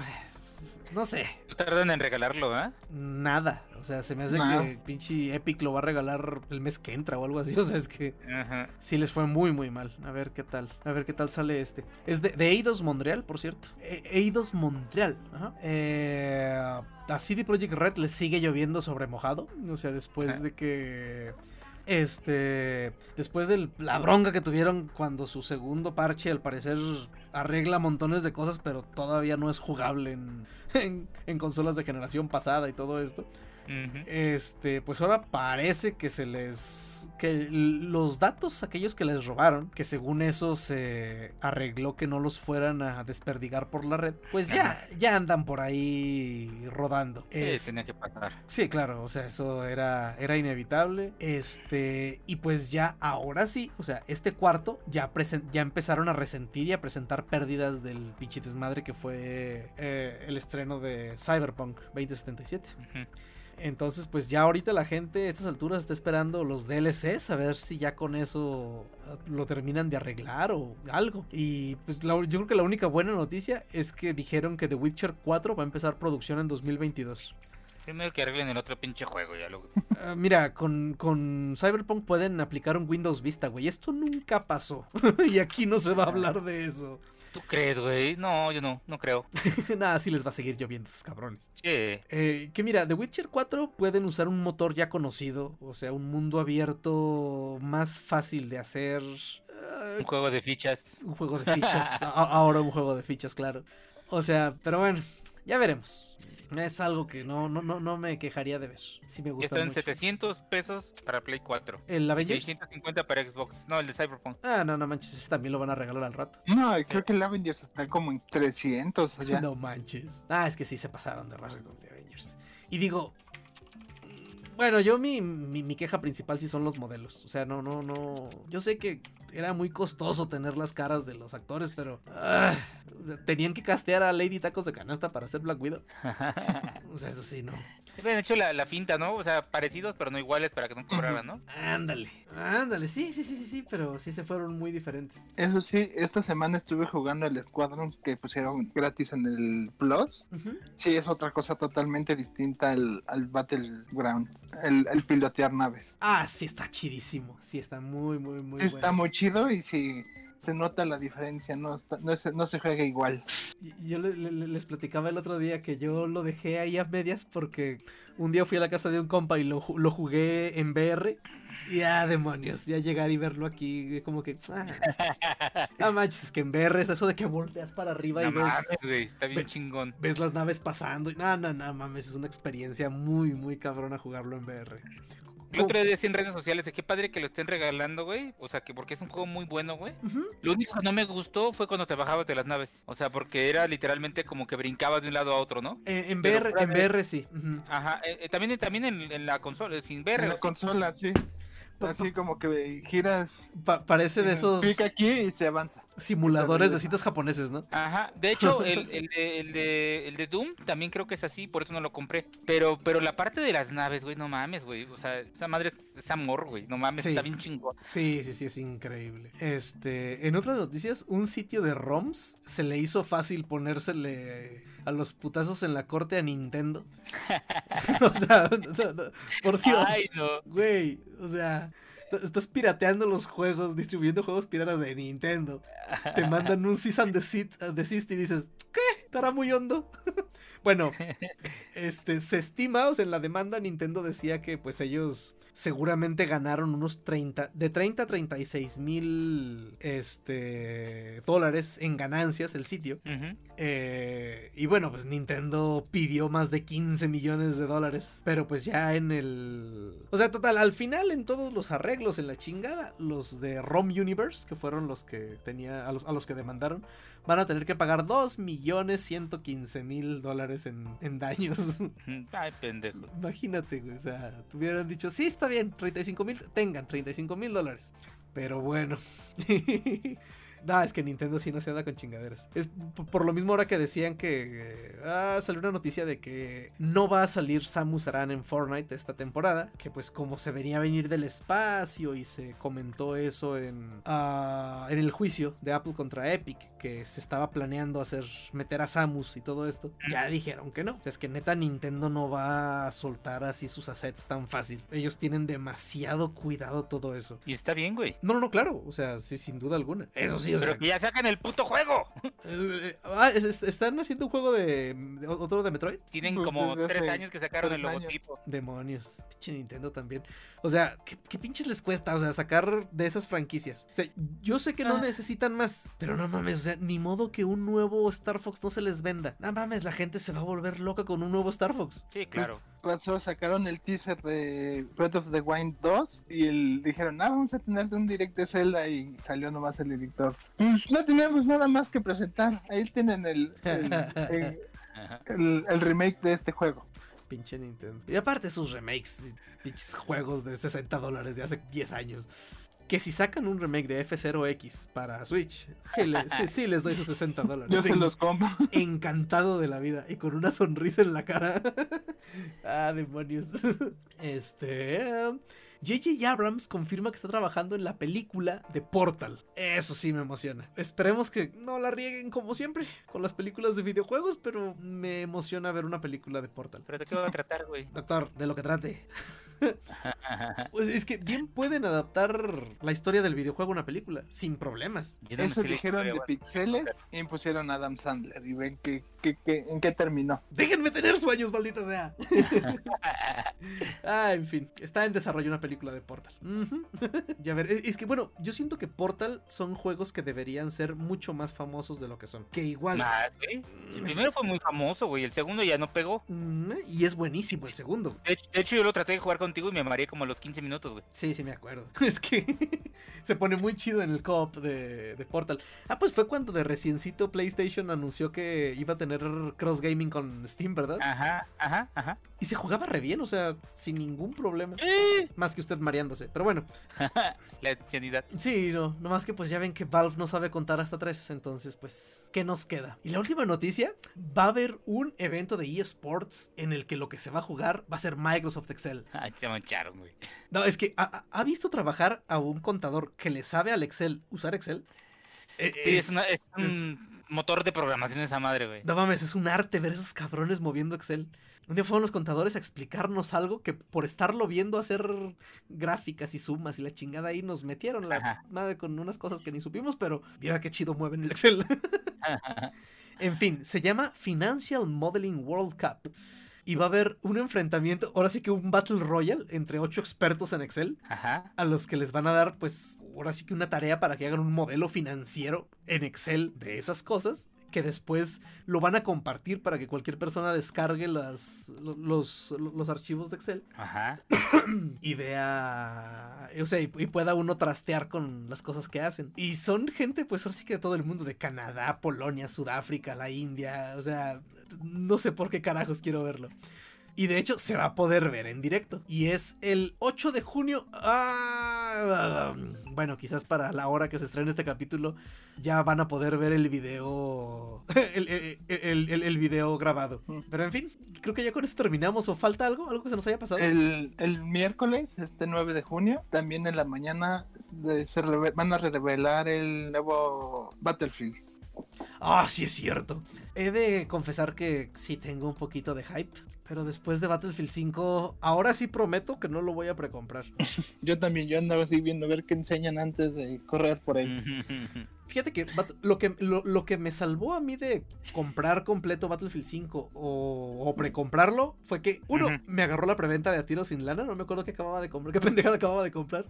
no sé, No tardan en regalarlo, ¿ah? nada. O sea, se me hace No. que pinche Epic lo va a regalar el mes que entra o algo así. O sea, es que Ajá. Sí, les fue muy, muy mal. A ver qué tal. A ver qué tal sale este. Es de, de Eidos Montreal, por cierto. E- Eidos Montreal. Ajá. Eh, a CD Projekt Red le sigue lloviendo sobre mojado. O sea, después Ajá. de que. Este. Después de la bronca que tuvieron cuando su segundo parche, al parecer, arregla montones de cosas, pero todavía no es jugable en, en, en consolas de generación pasada y todo esto. Este, pues ahora parece que se les. que los datos, aquellos que les robaron, que según eso se arregló que no los fueran a desperdigar por la red, pues ya, ya andan por ahí rodando. Sí, Es- tenía que pasar. Sí, claro, o sea, eso era, era inevitable. Este, y pues ya ahora sí, o sea, este cuarto ya, ya empezaron a resentir y a presentar pérdidas del pinche desmadre que fue eh, el estreno de Cyberpunk 2077. Ujú. Entonces, pues ya ahorita la gente a estas alturas está esperando los DLCs, a ver si ya con eso ah, lo terminan de arreglar o algo. Y pues la- yo creo que la única buena noticia es que dijeron que The Witcher 4 va a empezar producción en 2022. Primero que arreglen el otro pinche juego, ya lo. Ah, mira, con, con Cyberpunk pueden aplicar un Windows Vista, güey. Esto nunca pasó. y aquí no se va a hablar de eso. ¿Tú crees, güey? No, yo no, no creo. Nada, sí les va a seguir lloviendo esos cabrones. Sí. Eh, que mira, The Witcher 4 pueden usar un motor ya conocido, o sea, un mundo abierto más fácil de hacer. ah, Un juego de fichas. un juego de fichas. ahora un juego de fichas, claro. O sea, pero bueno, ya veremos. Es algo que no, no, no, no me quejaría de ver. Sí me gusta está en mucho. 700 pesos para Play 4. ¿El Avengers? 650 para Xbox. No, el de Cyberpunk. Ah, no, no manches, ese también lo van a regalar al rato. No, creo que el Avengers está como en 300 o ya. No manches. Ah, es que sí se pasaron de rasgo con The Avengers. Y digo. Bueno, yo mi, mi, mi queja principal sí son los modelos. O sea, no, no, no. Yo sé que era muy costoso tener las caras de los actores, pero. ah, tenían que castear a Lady Tacos de Canasta para hacer Black Widow. O sea, eso sí, no. Habían hecho la, la finta, ¿no? O sea, parecidos, pero no iguales para que no cobraran, ¿no? Ándale, ándale. Sí, sí, sí, sí, sí, pero sí se fueron muy diferentes. Eso sí, esta semana estuve jugando el Squadron que pusieron gratis en el Plus. Ujú. Sí, es otra cosa totalmente distinta al, al Battleground, el, el pilotear naves. Ah, sí, está chidísimo. Sí, está muy, muy, muy Sí, bueno. está muy chido y sí se nota la diferencia, no, está- no, se, no se juega igual. Yo le- le- les platicaba el otro día que yo lo dejé ahí a medias porque un día fui a la casa de un compa y lo, lo jugué en VR. Y ah, demonios, ya llegar y verlo aquí, como que. Ah, ah, manches, es que en VR es eso de que volteas para arriba y No ves, mames, güey. Está bien ve- chingón. ves las naves pasando. Y no, no, no, mames, es una experiencia muy, muy cabrona jugarlo en VR. El otro día en redes sociales de qué padre que lo estén regalando, güey. O sea, que porque es un juego muy bueno, güey. Lo único que no me gustó fue cuando te bajabas de las naves. O sea, porque era literalmente como que brincabas de un lado a otro, ¿no? Eh, en VR, en VR sí. Ajá. eh, eh, también, también en, en la consola, sin ver. En la consola, sí. Así como que giras, Pa- parece de esos clic aquí y se avanza. simuladores de citas japoneses, ¿no? Ajá, de hecho, el, el, de, el, de, el de Doom también creo que es así, por eso no lo compré. Pero pero la parte de las naves, güey, no mames, güey. O sea, esa madre es, es amor, güey. No mames, Sí. está bien chingón. Sí, sí, sí, es increíble. Este, en otras noticias, un sitio de ROMs se le hizo fácil ponérsele a los putazos en la corte a Nintendo. o sea, no, no, por Dios. Ay, no. Güey, o sea, estás pirateando los juegos, distribuyendo juegos piratas de Nintendo. Te mandan un cease and desist, desist y dices, ¿qué? Estará muy hondo. bueno, este, se estima, o sea, en la demanda Nintendo decía que pues ellos seguramente ganaron unos 30, de 30 a 36 mil este, dólares en ganancias el sitio. Eh, y bueno, pues Nintendo pidió más de 15 millones de dólares. Pero pues ya en el... O sea, total, al final en todos los arreglos en la chingada, los de ROM Universe, que fueron los que tenía, a los, a los que demandaron, van a tener que pagar 2 millones 115 mil dólares en, en daños. Ay, pendejo. Imagínate, güey, o sea, tuvieran dicho, sí, está bien, 35 mil, tengan 35 mil dólares. Pero bueno. No, es que Nintendo sí no se anda con chingaderas. Es por lo mismo ahora que decían que eh, ah, salió una noticia de que no va a salir Samus Aran en Fortnite esta temporada. Que pues como se venía a venir del espacio y se comentó eso en, ah, en el juicio de Apple contra Epic, que se estaba planeando hacer meter a Samus y todo esto, ya dijeron que no. O sea, es que neta Nintendo no va a soltar así sus assets tan fácil. Ellos tienen demasiado cuidado todo eso. Y está bien, güey. No, no, no, claro. O sea, sí, sin duda alguna. Eso sí, o Pero sea. que ya sacan el puto juego. ah, es- es- ¿Están haciendo un juego de, de- otro de Metroid? Tienen como desde tres años que sacaron el años. logotipo. Demonios. Pinche Nintendo también. O sea, ¿qué, qué pinches les cuesta? O sea, sacar de esas franquicias. O sea, yo sé que no Ah. necesitan más. Pero no mames, o sea, ni modo que un nuevo Star Fox no se les venda. No mames, la gente se va a volver loca con un nuevo Star Fox. Sí, claro. Pasó, sacaron el teaser de Breath of the Wild 2 y el- dijeron, ah, vamos a tener un direct de Zelda y salió nomás el editor. Pues no tenemos nada más que presentar. Ahí tienen el, el, el- Ajá. el- el remake de este juego. Pinche Nintendo. Y aparte sus remakes, pinches juegos de 60 dólares de hace 10 años. Que si sacan un remake de F0X para Switch, sí, le- sí- sí les doy sus 60 dólares. Yo se los compro. Encantado de la vida y con una sonrisa en la cara. ah, demonios. Este. J.J. Abrams confirma que está trabajando en la película de Portal. Eso sí me emociona. Esperemos que no la rieguen como siempre con las películas de videojuegos, pero me emociona ver una película de Portal. ¿Pero de qué va a tratar, güey? Doctor, de lo que trate. Pues es que bien pueden adaptar la historia del videojuego a una película, sin problemas. Eso dijeron de pixeles y pusieron a Adam Sandler y ven que, que- que- en qué terminó. Déjenme tener sueños, maldita sea. Ah, en fin, está en desarrollo una película de Portal. Ujú. ya ver, es, es que bueno, yo siento que Portal son juegos que deberían ser mucho más famosos de lo que son. Que igual. Güey. El primero fue muy famoso, güey. El segundo ya no pegó. Y es buenísimo el segundo. De hecho, de hecho, yo lo traté de jugar contigo y me mareé como a los 15 minutos, güey. Sí, sí, me acuerdo. Es que se pone muy chido en el co-op de, de Portal. Ah, pues fue cuando de reciencito PlayStation anunció que iba a tener cross gaming con Steam, ¿verdad? Ajá, ajá, ajá. Y se jugaba re bien, o sea, sin ningún problema. ¡Eh! Más que usted mareándose. Pero bueno, La ancianidad. sí, no, nomás que pues ya ven que Valve no sabe contar hasta tres, entonces pues, ¿qué nos queda? Y la última noticia, va a haber un evento de eSports en el que lo que se va a jugar va a ser Microsoft Excel. Ay, se mancharon, güey. No, es que ¿ha, visto trabajar a un contador que le sabe al Excel usar Excel? Eh, Sí, es, una- es es- un motor de programación esa madre, güey. No mames, es un arte ver esos cabrones moviendo Excel. Un día fueron los contadores a explicarnos algo que por estarlo viendo hacer gráficas y sumas y la chingada ahí nos metieron la Ajá. madre con unas cosas que ni supimos, pero mira qué chido mueven el Excel. en fin, se llama Financial Modeling World Cup. Y va a haber un enfrentamiento, ahora sí que un Battle Royale entre ocho expertos en Excel Ajá. a los que les van a dar, pues, ahora sí que una tarea para que hagan un modelo financiero en Excel de esas cosas, que después lo van a compartir para que cualquier persona descargue las, lo- los, los archivos de Excel Ajá. y vea, o sea, y, y pueda uno trastear con las cosas que hacen. Y son gente, pues, ahora sí que de todo el mundo, de Canadá, Polonia, Sudáfrica, la India, o sea, no sé por qué carajos quiero verlo. Y de hecho se va a poder ver en directo. Y es el 8 de junio. Ah, bueno, quizás para la hora que se estrene este capítulo ya van a poder ver el video. El, el- el- el- el video grabado. Mm. Pero en fin, creo que ya con esto terminamos. ¿O falta algo? ¿Algo que se nos haya pasado? El, miércoles, este 9 de junio, también en la mañana de- se van a revelar el nuevo Battlefield. Ah, sí es cierto. He de confesar que sí tengo un poquito de hype. Pero después de Battlefield 5, ahora sí prometo que no lo voy a precomprar. Yo también, yo andaba así viendo a ver qué antes de correr por ahí. Fíjate que lo que, lo, lo que me salvó a mí de comprar completo Battlefield 5 o, o precomprarlo fue que, uno, me agarró la preventa de a tiro sin lana, no me acuerdo qué acababa de comprar, qué pendejada acababa de comprar.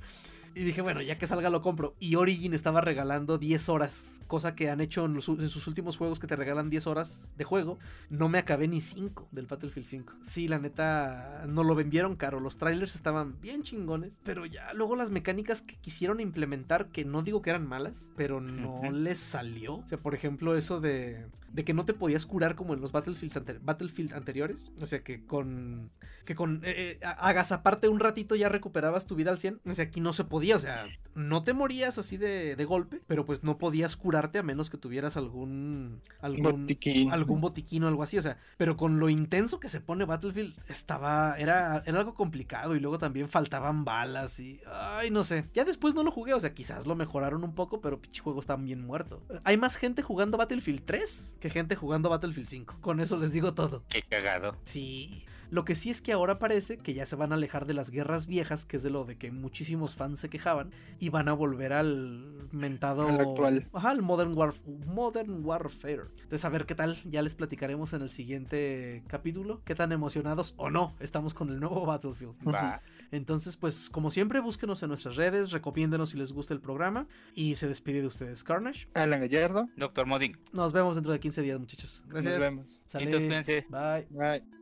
Y dije, bueno, ya que salga lo compro. Y Origin estaba regalando 10 horas, cosa que han hecho en, los u- en sus últimos juegos que te regalan 10 horas de juego. No me acabé ni 5 del Battlefield 5. Sí, la neta, no lo vendieron caro. Los trailers estaban bien chingones, pero ya luego las mecánicas que quisieron implementar, que no digo que eran malas, pero no les salió. O sea, por ejemplo, eso de, de que no te podías curar como en los Battlefields ante- Battlefield anteriores. O sea, que con que con eh, eh, hagas aparte un ratito ya recuperabas tu vida al 100. O sea, aquí no se podía, o sea, no te morías así de, de golpe, pero pues no podías curarte a menos que tuvieras algún algún Botiquín. algún botiquín o algo así, o sea, pero con lo intenso que se pone Battlefield estaba era era algo complicado y luego también faltaban balas y ay, no sé. Ya después no lo jugué, o sea, quizás lo mejoraron un poco, pero pinche juego está bien muerto. Hay más gente jugando Battlefield 3 que gente jugando Battlefield 5. Con eso les digo todo. Qué cagado. Sí. Lo que sí es que ahora parece que ya se van a alejar de las guerras viejas, que es de lo de que muchísimos fans se quejaban, y van a volver al mentado. Al actual. Ajá, al Modern, Warf- Modern Warfare. Entonces, a ver qué tal, ya les platicaremos en el siguiente capítulo, qué tan emocionados o no estamos con el nuevo Battlefield. Va. Entonces, pues, como siempre, búsquenos en nuestras redes, recomiéndenos si les gusta el programa, y se despide de ustedes Carnage. Alan Gallardo. Doctor Modding. Nos vemos dentro de 15 días, muchachos. Gracias. Nos vemos. Cuídense. Bye. Bye.